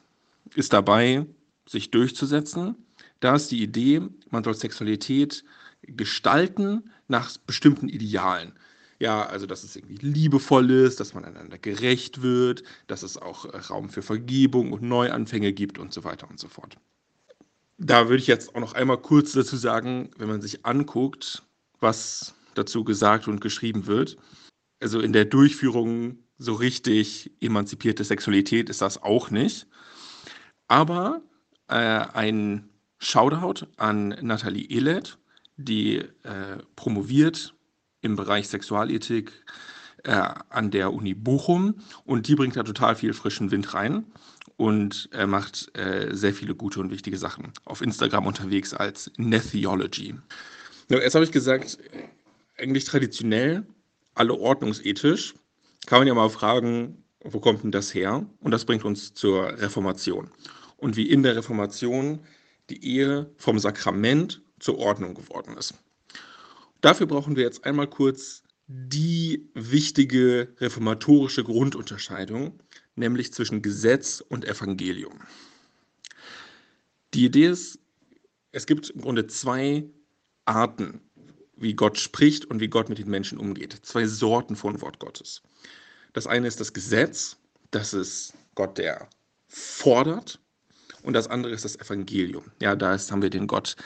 C: ist dabei, sich durchzusetzen. Da ist die Idee, man soll Sexualität gestalten nach bestimmten Idealen. Ja, also dass es irgendwie liebevoll ist, dass man einander gerecht wird, dass es auch äh, Raum für Vergebung und Neuanfänge gibt und so weiter und so fort. Da würde ich jetzt auch noch einmal kurz dazu sagen, wenn man sich anguckt, was dazu gesagt und geschrieben wird. Also in der Durchführung so richtig emanzipierte Sexualität ist das auch nicht. Aber äh, ein Shoutout an Nathalie Ehlert, die äh, promoviert im Bereich Sexualethik äh, an der Uni Bochum und die bringt da total viel frischen Wind rein und er macht äh, sehr viele gute und wichtige Sachen. Auf Instagram unterwegs als Netheology. Ja, erst habe ich gesagt, eigentlich traditionell, alle ordnungsethisch. Kann man ja mal fragen, wo kommt denn das her? Und das bringt uns zur Reformation. Und wie in der Reformation die Ehe vom Sakrament zur Ordnung geworden ist. Dafür brauchen wir jetzt einmal kurz die wichtige reformatorische Grundunterscheidung, nämlich zwischen Gesetz und Evangelium. Die Idee ist, es gibt im Grunde zwei Arten, wie Gott spricht und wie Gott mit den Menschen umgeht. Zwei Sorten von Wort Gottes. Das eine ist das Gesetz, das ist Gott, der fordert, und das andere ist das Evangelium. Ja, da ist, haben wir den Gott,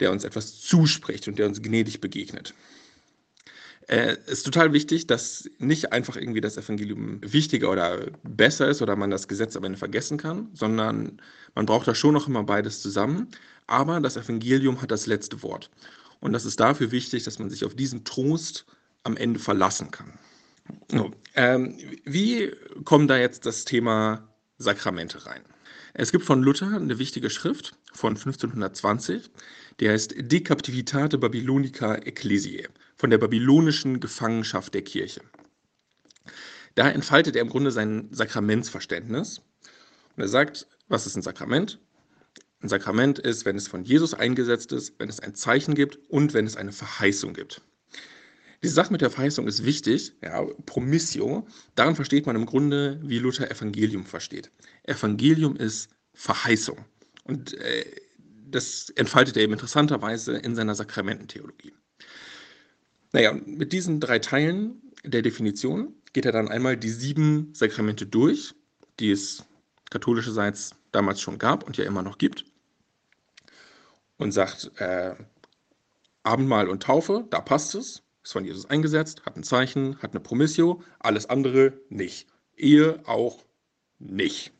C: der uns etwas zuspricht und der uns gnädig begegnet. Es äh, ist total wichtig, dass nicht einfach irgendwie das Evangelium wichtiger oder besser ist oder man das Gesetz am Ende vergessen kann, sondern man braucht da schon noch immer beides zusammen. Aber das Evangelium hat das letzte Wort. Und das ist dafür wichtig, dass man sich auf diesen Trost am Ende verlassen kann. So, ähm, wie kommt da jetzt das Thema Sakramente rein? Es gibt von Luther eine wichtige Schrift von 1520, die heißt De Captivitate Babylonica Ecclesiae, von der babylonischen Gefangenschaft der Kirche. Da entfaltet er im Grunde sein Sakramentsverständnis. Und er sagt, was ist ein Sakrament? Ein Sakrament ist, wenn es von Jesus eingesetzt ist, wenn es ein Zeichen gibt und wenn es eine Verheißung gibt. Die Sache mit der Verheißung ist wichtig, ja, Promissio. Daran versteht man im Grunde, wie Luther Evangelium versteht. Evangelium ist Verheißung. Und äh, das entfaltet er eben interessanterweise in seiner Sakramententheologie. Naja, mit diesen drei Teilen der Definition geht er dann einmal die sieben Sakramente durch, die es katholischerseits damals schon gab und ja immer noch gibt. Und sagt, äh, Abendmahl und Taufe, da passt es, ist von Jesus eingesetzt, hat ein Zeichen, hat eine Promissio, alles andere nicht. Ehe auch nicht.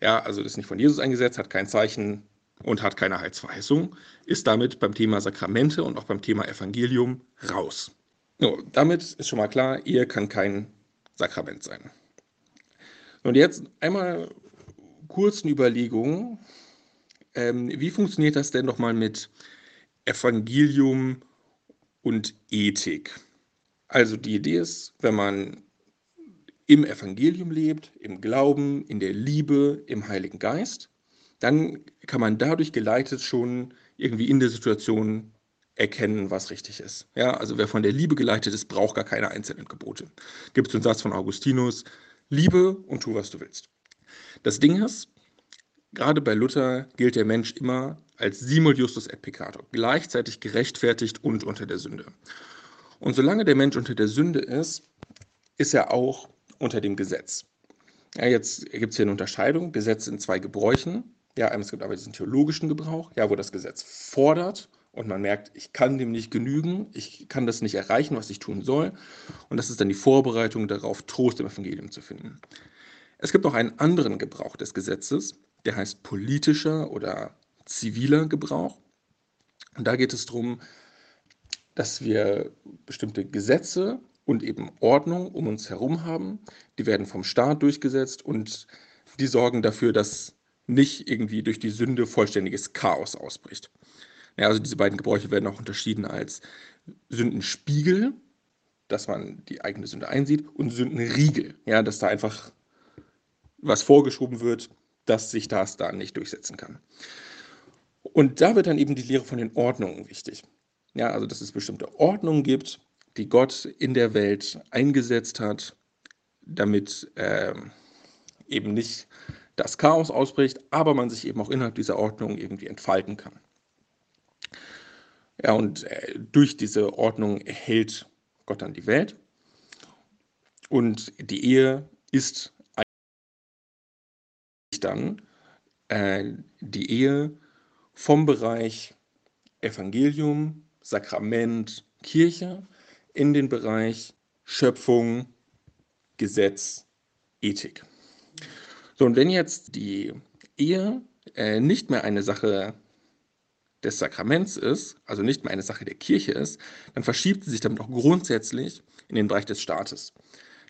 C: Ja, also das ist nicht von Jesus eingesetzt, hat kein Zeichen und hat keine Heilsverheißung, ist damit beim Thema Sakramente und auch beim Thema Evangelium raus. So, damit ist schon mal klar, Ehe kann kein Sakrament sein. Und jetzt einmal kurz eine Überlegung. Ähm, wie funktioniert das denn nochmal mit Evangelium und Ethik? Also die Idee ist, wenn man im Evangelium lebt, im Glauben, in der Liebe, im Heiligen Geist, dann kann man dadurch geleitet schon irgendwie in der Situation erkennen, was richtig ist. Ja, also wer von der Liebe geleitet ist, braucht gar keine einzelnen Gebote. Gibt es den Satz von Augustinus, Liebe und tu, was du willst. Das Ding ist, gerade bei Luther gilt der Mensch immer als simul justus et peccator, gleichzeitig gerechtfertigt und unter der Sünde. Und solange der Mensch unter der Sünde ist, ist er auch unter dem Gesetz. Ja, jetzt gibt es hier eine Unterscheidung. Gesetz in zwei Gebräuchen. Ja, es gibt aber diesen theologischen Gebrauch, ja, wo das Gesetz fordert und man merkt, ich kann dem nicht genügen, ich kann das nicht erreichen, was ich tun soll. Und das ist dann die Vorbereitung darauf, Trost im Evangelium zu finden. Es gibt auch einen anderen Gebrauch des Gesetzes, der heißt politischer oder ziviler Gebrauch. Und da geht es darum, dass wir bestimmte Gesetze und eben Ordnung um uns herum haben. Die werden vom Staat durchgesetzt und die sorgen dafür, dass nicht irgendwie durch die Sünde vollständiges Chaos ausbricht. Ja, also diese beiden Gebräuche werden auch unterschieden als Sündenspiegel, dass man die eigene Sünde einsieht, und Sündenriegel, ja, dass da einfach was vorgeschoben wird, dass sich das da nicht durchsetzen kann. Und da wird dann eben die Lehre von den Ordnungen wichtig. Ja, also dass es bestimmte Ordnungen gibt, die Gott in der Welt eingesetzt hat, damit äh, eben nicht das Chaos ausbricht, aber man sich eben auch innerhalb dieser Ordnung irgendwie entfalten kann. Ja, und äh, durch diese Ordnung erhält Gott dann die Welt. Und die Ehe ist dann äh, die Ehe vom Bereich Evangelium, Sakrament, Kirche in den Bereich Schöpfung, Gesetz, Ethik. So, und wenn jetzt die Ehe äh, nicht mehr eine Sache des Sakraments ist, also nicht mehr eine Sache der Kirche ist, dann verschiebt sie sich damit auch grundsätzlich in den Bereich des Staates.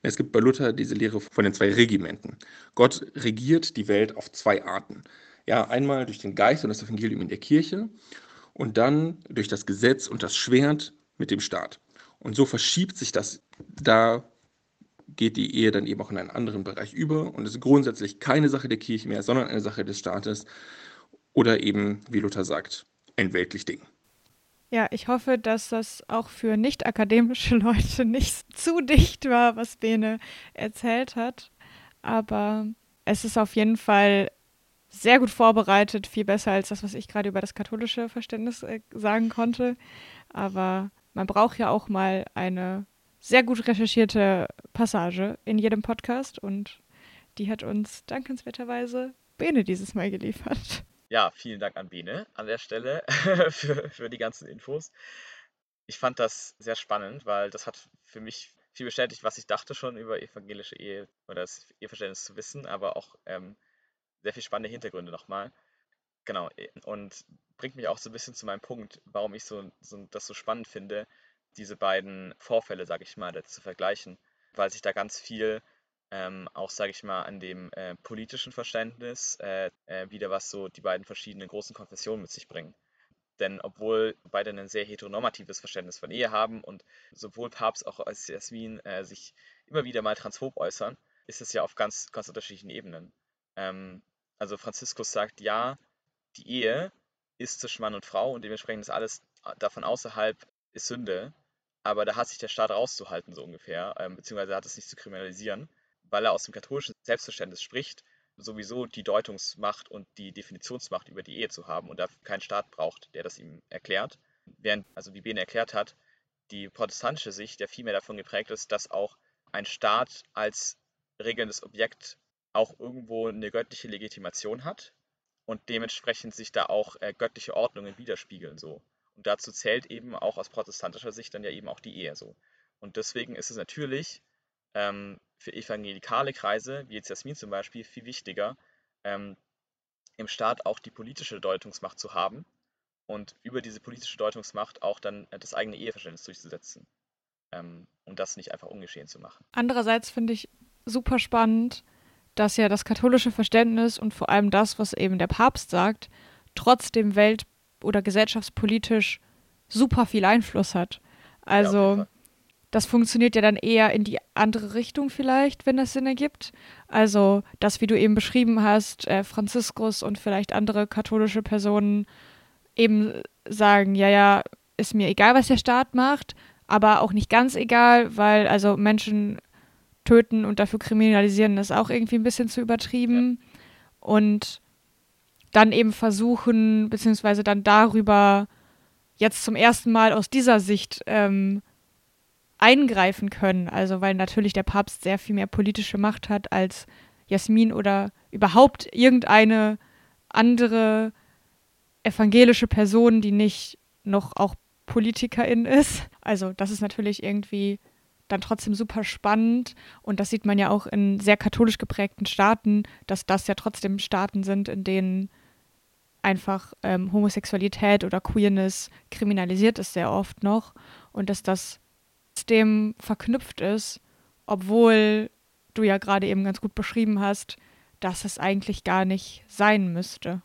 C: Es gibt bei Luther diese Lehre von den zwei Regimenten. Gott regiert die Welt auf zwei Arten. Ja, einmal durch den Geist und das Evangelium in der Kirche und dann durch das Gesetz und das Schwert mit dem Staat. Und so verschiebt sich das, da geht die Ehe dann eben auch in einen anderen Bereich über und ist grundsätzlich keine Sache der Kirche mehr, sondern eine Sache des Staates oder eben, wie Luther sagt, ein weltlich Ding.
B: Ja, ich hoffe, dass das auch für nicht akademische Leute nicht zu dicht war, was Bene erzählt hat. Aber es ist auf jeden Fall sehr gut vorbereitet, viel besser als das, was ich gerade über das katholische Verständnis äh, sagen konnte. Aber man braucht ja auch mal eine sehr gut recherchierte Passage in jedem Podcast und die hat uns dankenswerterweise Bene dieses Mal geliefert.
A: Ja, vielen Dank an Bene an der Stelle für, für die ganzen Infos. Ich fand das sehr spannend, weil das hat für mich viel bestätigt, was ich dachte schon über evangelische Ehe oder das Eheverständnis zu wissen, aber auch ähm, sehr viel spannende Hintergründe nochmal. Genau, und bringt mich auch so ein bisschen zu meinem Punkt, warum ich so, so das so spannend finde, diese beiden Vorfälle, sage ich mal, zu vergleichen, weil sich da ganz viel ähm, auch, sage ich mal, an dem äh, politischen Verständnis äh, äh, wieder was so die beiden verschiedenen großen Konfessionen mit sich bringen. Denn obwohl beide ein sehr heteronormatives Verständnis von Ehe haben und sowohl Papst auch als Jasmin äh, sich immer wieder mal transphob äußern, ist es ja auf ganz, ganz unterschiedlichen Ebenen. Ähm, also Franziskus sagt, ja, die Ehe ist zwischen Mann und Frau und dementsprechend ist alles davon außerhalb ist Sünde. Aber da hat sich der Staat rauszuhalten, so ungefähr, ähm, beziehungsweise hat es nicht zu kriminalisieren, weil er aus dem katholischen Selbstverständnis spricht, sowieso die Deutungsmacht und die Definitionsmacht über die Ehe zu haben und dafür keinen Staat braucht, der das ihm erklärt. Während, also wie Bene erklärt hat, die protestantische Sicht ja viel mehr davon geprägt ist, dass auch ein Staat als regelndes Objekt auch irgendwo eine göttliche Legitimation hat und dementsprechend sich da auch äh, göttliche Ordnungen widerspiegeln so. Und dazu zählt eben auch aus protestantischer Sicht dann ja eben auch die Ehe so. Und deswegen ist es natürlich ähm, für evangelikale Kreise, wie jetzt Jasmin zum Beispiel, viel wichtiger, ähm, im Staat auch die politische Deutungsmacht zu haben und über diese politische Deutungsmacht auch dann äh, das eigene Eheverständnis durchzusetzen ähm, und das nicht einfach ungeschehen zu machen.
B: Andererseits finde ich super spannend, dass ja das katholische Verständnis und vor allem das, was eben der Papst sagt, trotzdem welt- oder gesellschaftspolitisch super viel Einfluss hat. Also ja, das funktioniert ja dann eher in die andere Richtung vielleicht, wenn das Sinn ergibt. Also das, wie du eben beschrieben hast, äh, Franziskus und vielleicht andere katholische Personen eben sagen, ja, ja, ist mir egal, was der Staat macht, aber auch nicht ganz egal, weil also Menschen töten und dafür kriminalisieren ist auch irgendwie ein bisschen zu übertrieben. Ja. Und dann eben versuchen, beziehungsweise dann darüber jetzt zum ersten Mal aus dieser Sicht ähm, eingreifen können. Also weil natürlich der Papst sehr viel mehr politische Macht hat als Jasmin oder überhaupt irgendeine andere evangelische Person, die nicht noch auch Politikerin ist. Also das ist natürlich irgendwie dann trotzdem super spannend. Und das sieht man ja auch in sehr katholisch geprägten Staaten, dass das ja trotzdem Staaten sind, in denen einfach ähm, Homosexualität oder Queerness kriminalisiert ist sehr oft noch. Und dass das dem verknüpft ist, obwohl du ja gerade eben ganz gut beschrieben hast, dass es eigentlich gar nicht sein müsste.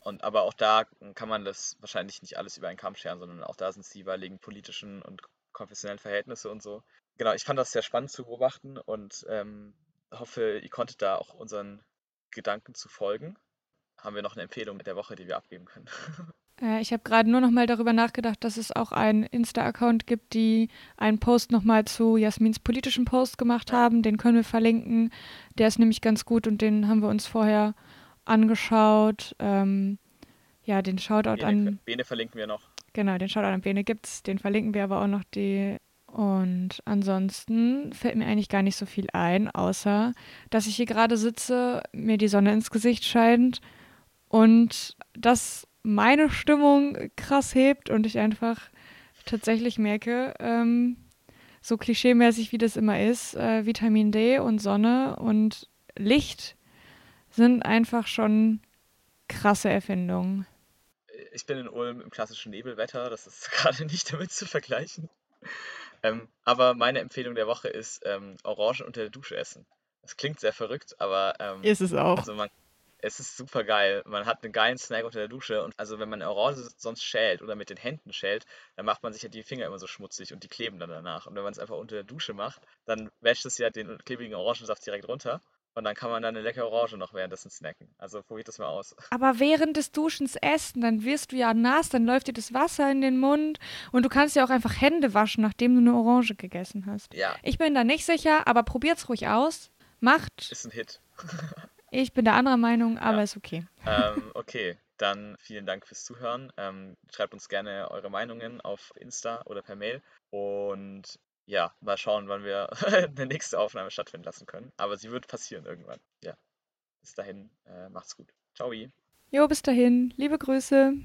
A: Und aber auch da kann man das wahrscheinlich nicht alles über einen Kamm scheren, sondern auch da sind es die jeweiligen politischen und konfessionellen Verhältnisse und so. Genau, ich fand das sehr spannend zu beobachten und ähm, hoffe, ihr konntet da auch unseren Gedanken zu folgen. Haben wir noch eine Empfehlung der Woche, die wir abgeben können?
B: Äh, ich habe gerade nur noch mal darüber nachgedacht, dass es auch einen Insta-Account gibt, die einen Post noch mal zu Jasmins politischen Post gemacht haben. Den können wir verlinken. Der ist nämlich ganz gut und den haben wir uns vorher angeschaut. Ähm, ja, den Shoutout Bene, an.
A: Bene verlinken wir noch.
B: Genau, den Shoutout an Bene gibt's. Den verlinken wir aber auch noch die. Und ansonsten fällt mir eigentlich gar nicht so viel ein, außer dass ich hier gerade sitze, mir die Sonne ins Gesicht scheint und dass meine Stimmung krass hebt und ich einfach tatsächlich merke, ähm, so klischeemäßig wie das immer ist, äh, Vitamin D und Sonne und Licht sind einfach schon krasse Erfindungen.
A: Ich bin in Ulm im klassischen Nebelwetter, das ist gerade nicht damit zu vergleichen. Ähm, aber meine Empfehlung der Woche ist ähm, Orangen unter der Dusche essen. Das klingt sehr verrückt, aber ähm,
B: ist es auch.
A: Also man, es ist super geil. Man hat einen geilen Snack unter der Dusche und also wenn man eine Orange sonst schält oder mit den Händen schält, dann macht man sich ja die Finger immer so schmutzig und die kleben dann danach. Und wenn man es einfach unter der Dusche macht, dann wäscht es ja den klebrigen Orangensaft direkt runter und dann kann man dann eine leckere Orange noch währenddessen snacken. Also probiert das mal aus.
B: Aber während des Duschens essen, dann wirst du ja nass, dann läuft dir das Wasser in den Mund und du kannst ja auch einfach Hände waschen, nachdem du eine Orange gegessen hast.
A: Ja.
B: Ich bin da nicht sicher, aber probiert's ruhig aus. Macht.
A: Ist ein Hit.
B: Ich bin der anderer Meinung, aber ja. ist okay.
A: Ähm, okay, dann vielen Dank fürs Zuhören. Ähm, schreibt uns gerne eure Meinungen auf Insta oder per Mail. Und ja, mal schauen, wann wir eine nächste Aufnahme stattfinden lassen können. Aber sie wird passieren irgendwann. Ja. Bis dahin, äh, macht's gut. Ciao.
B: Jo, bis dahin. Liebe Grüße.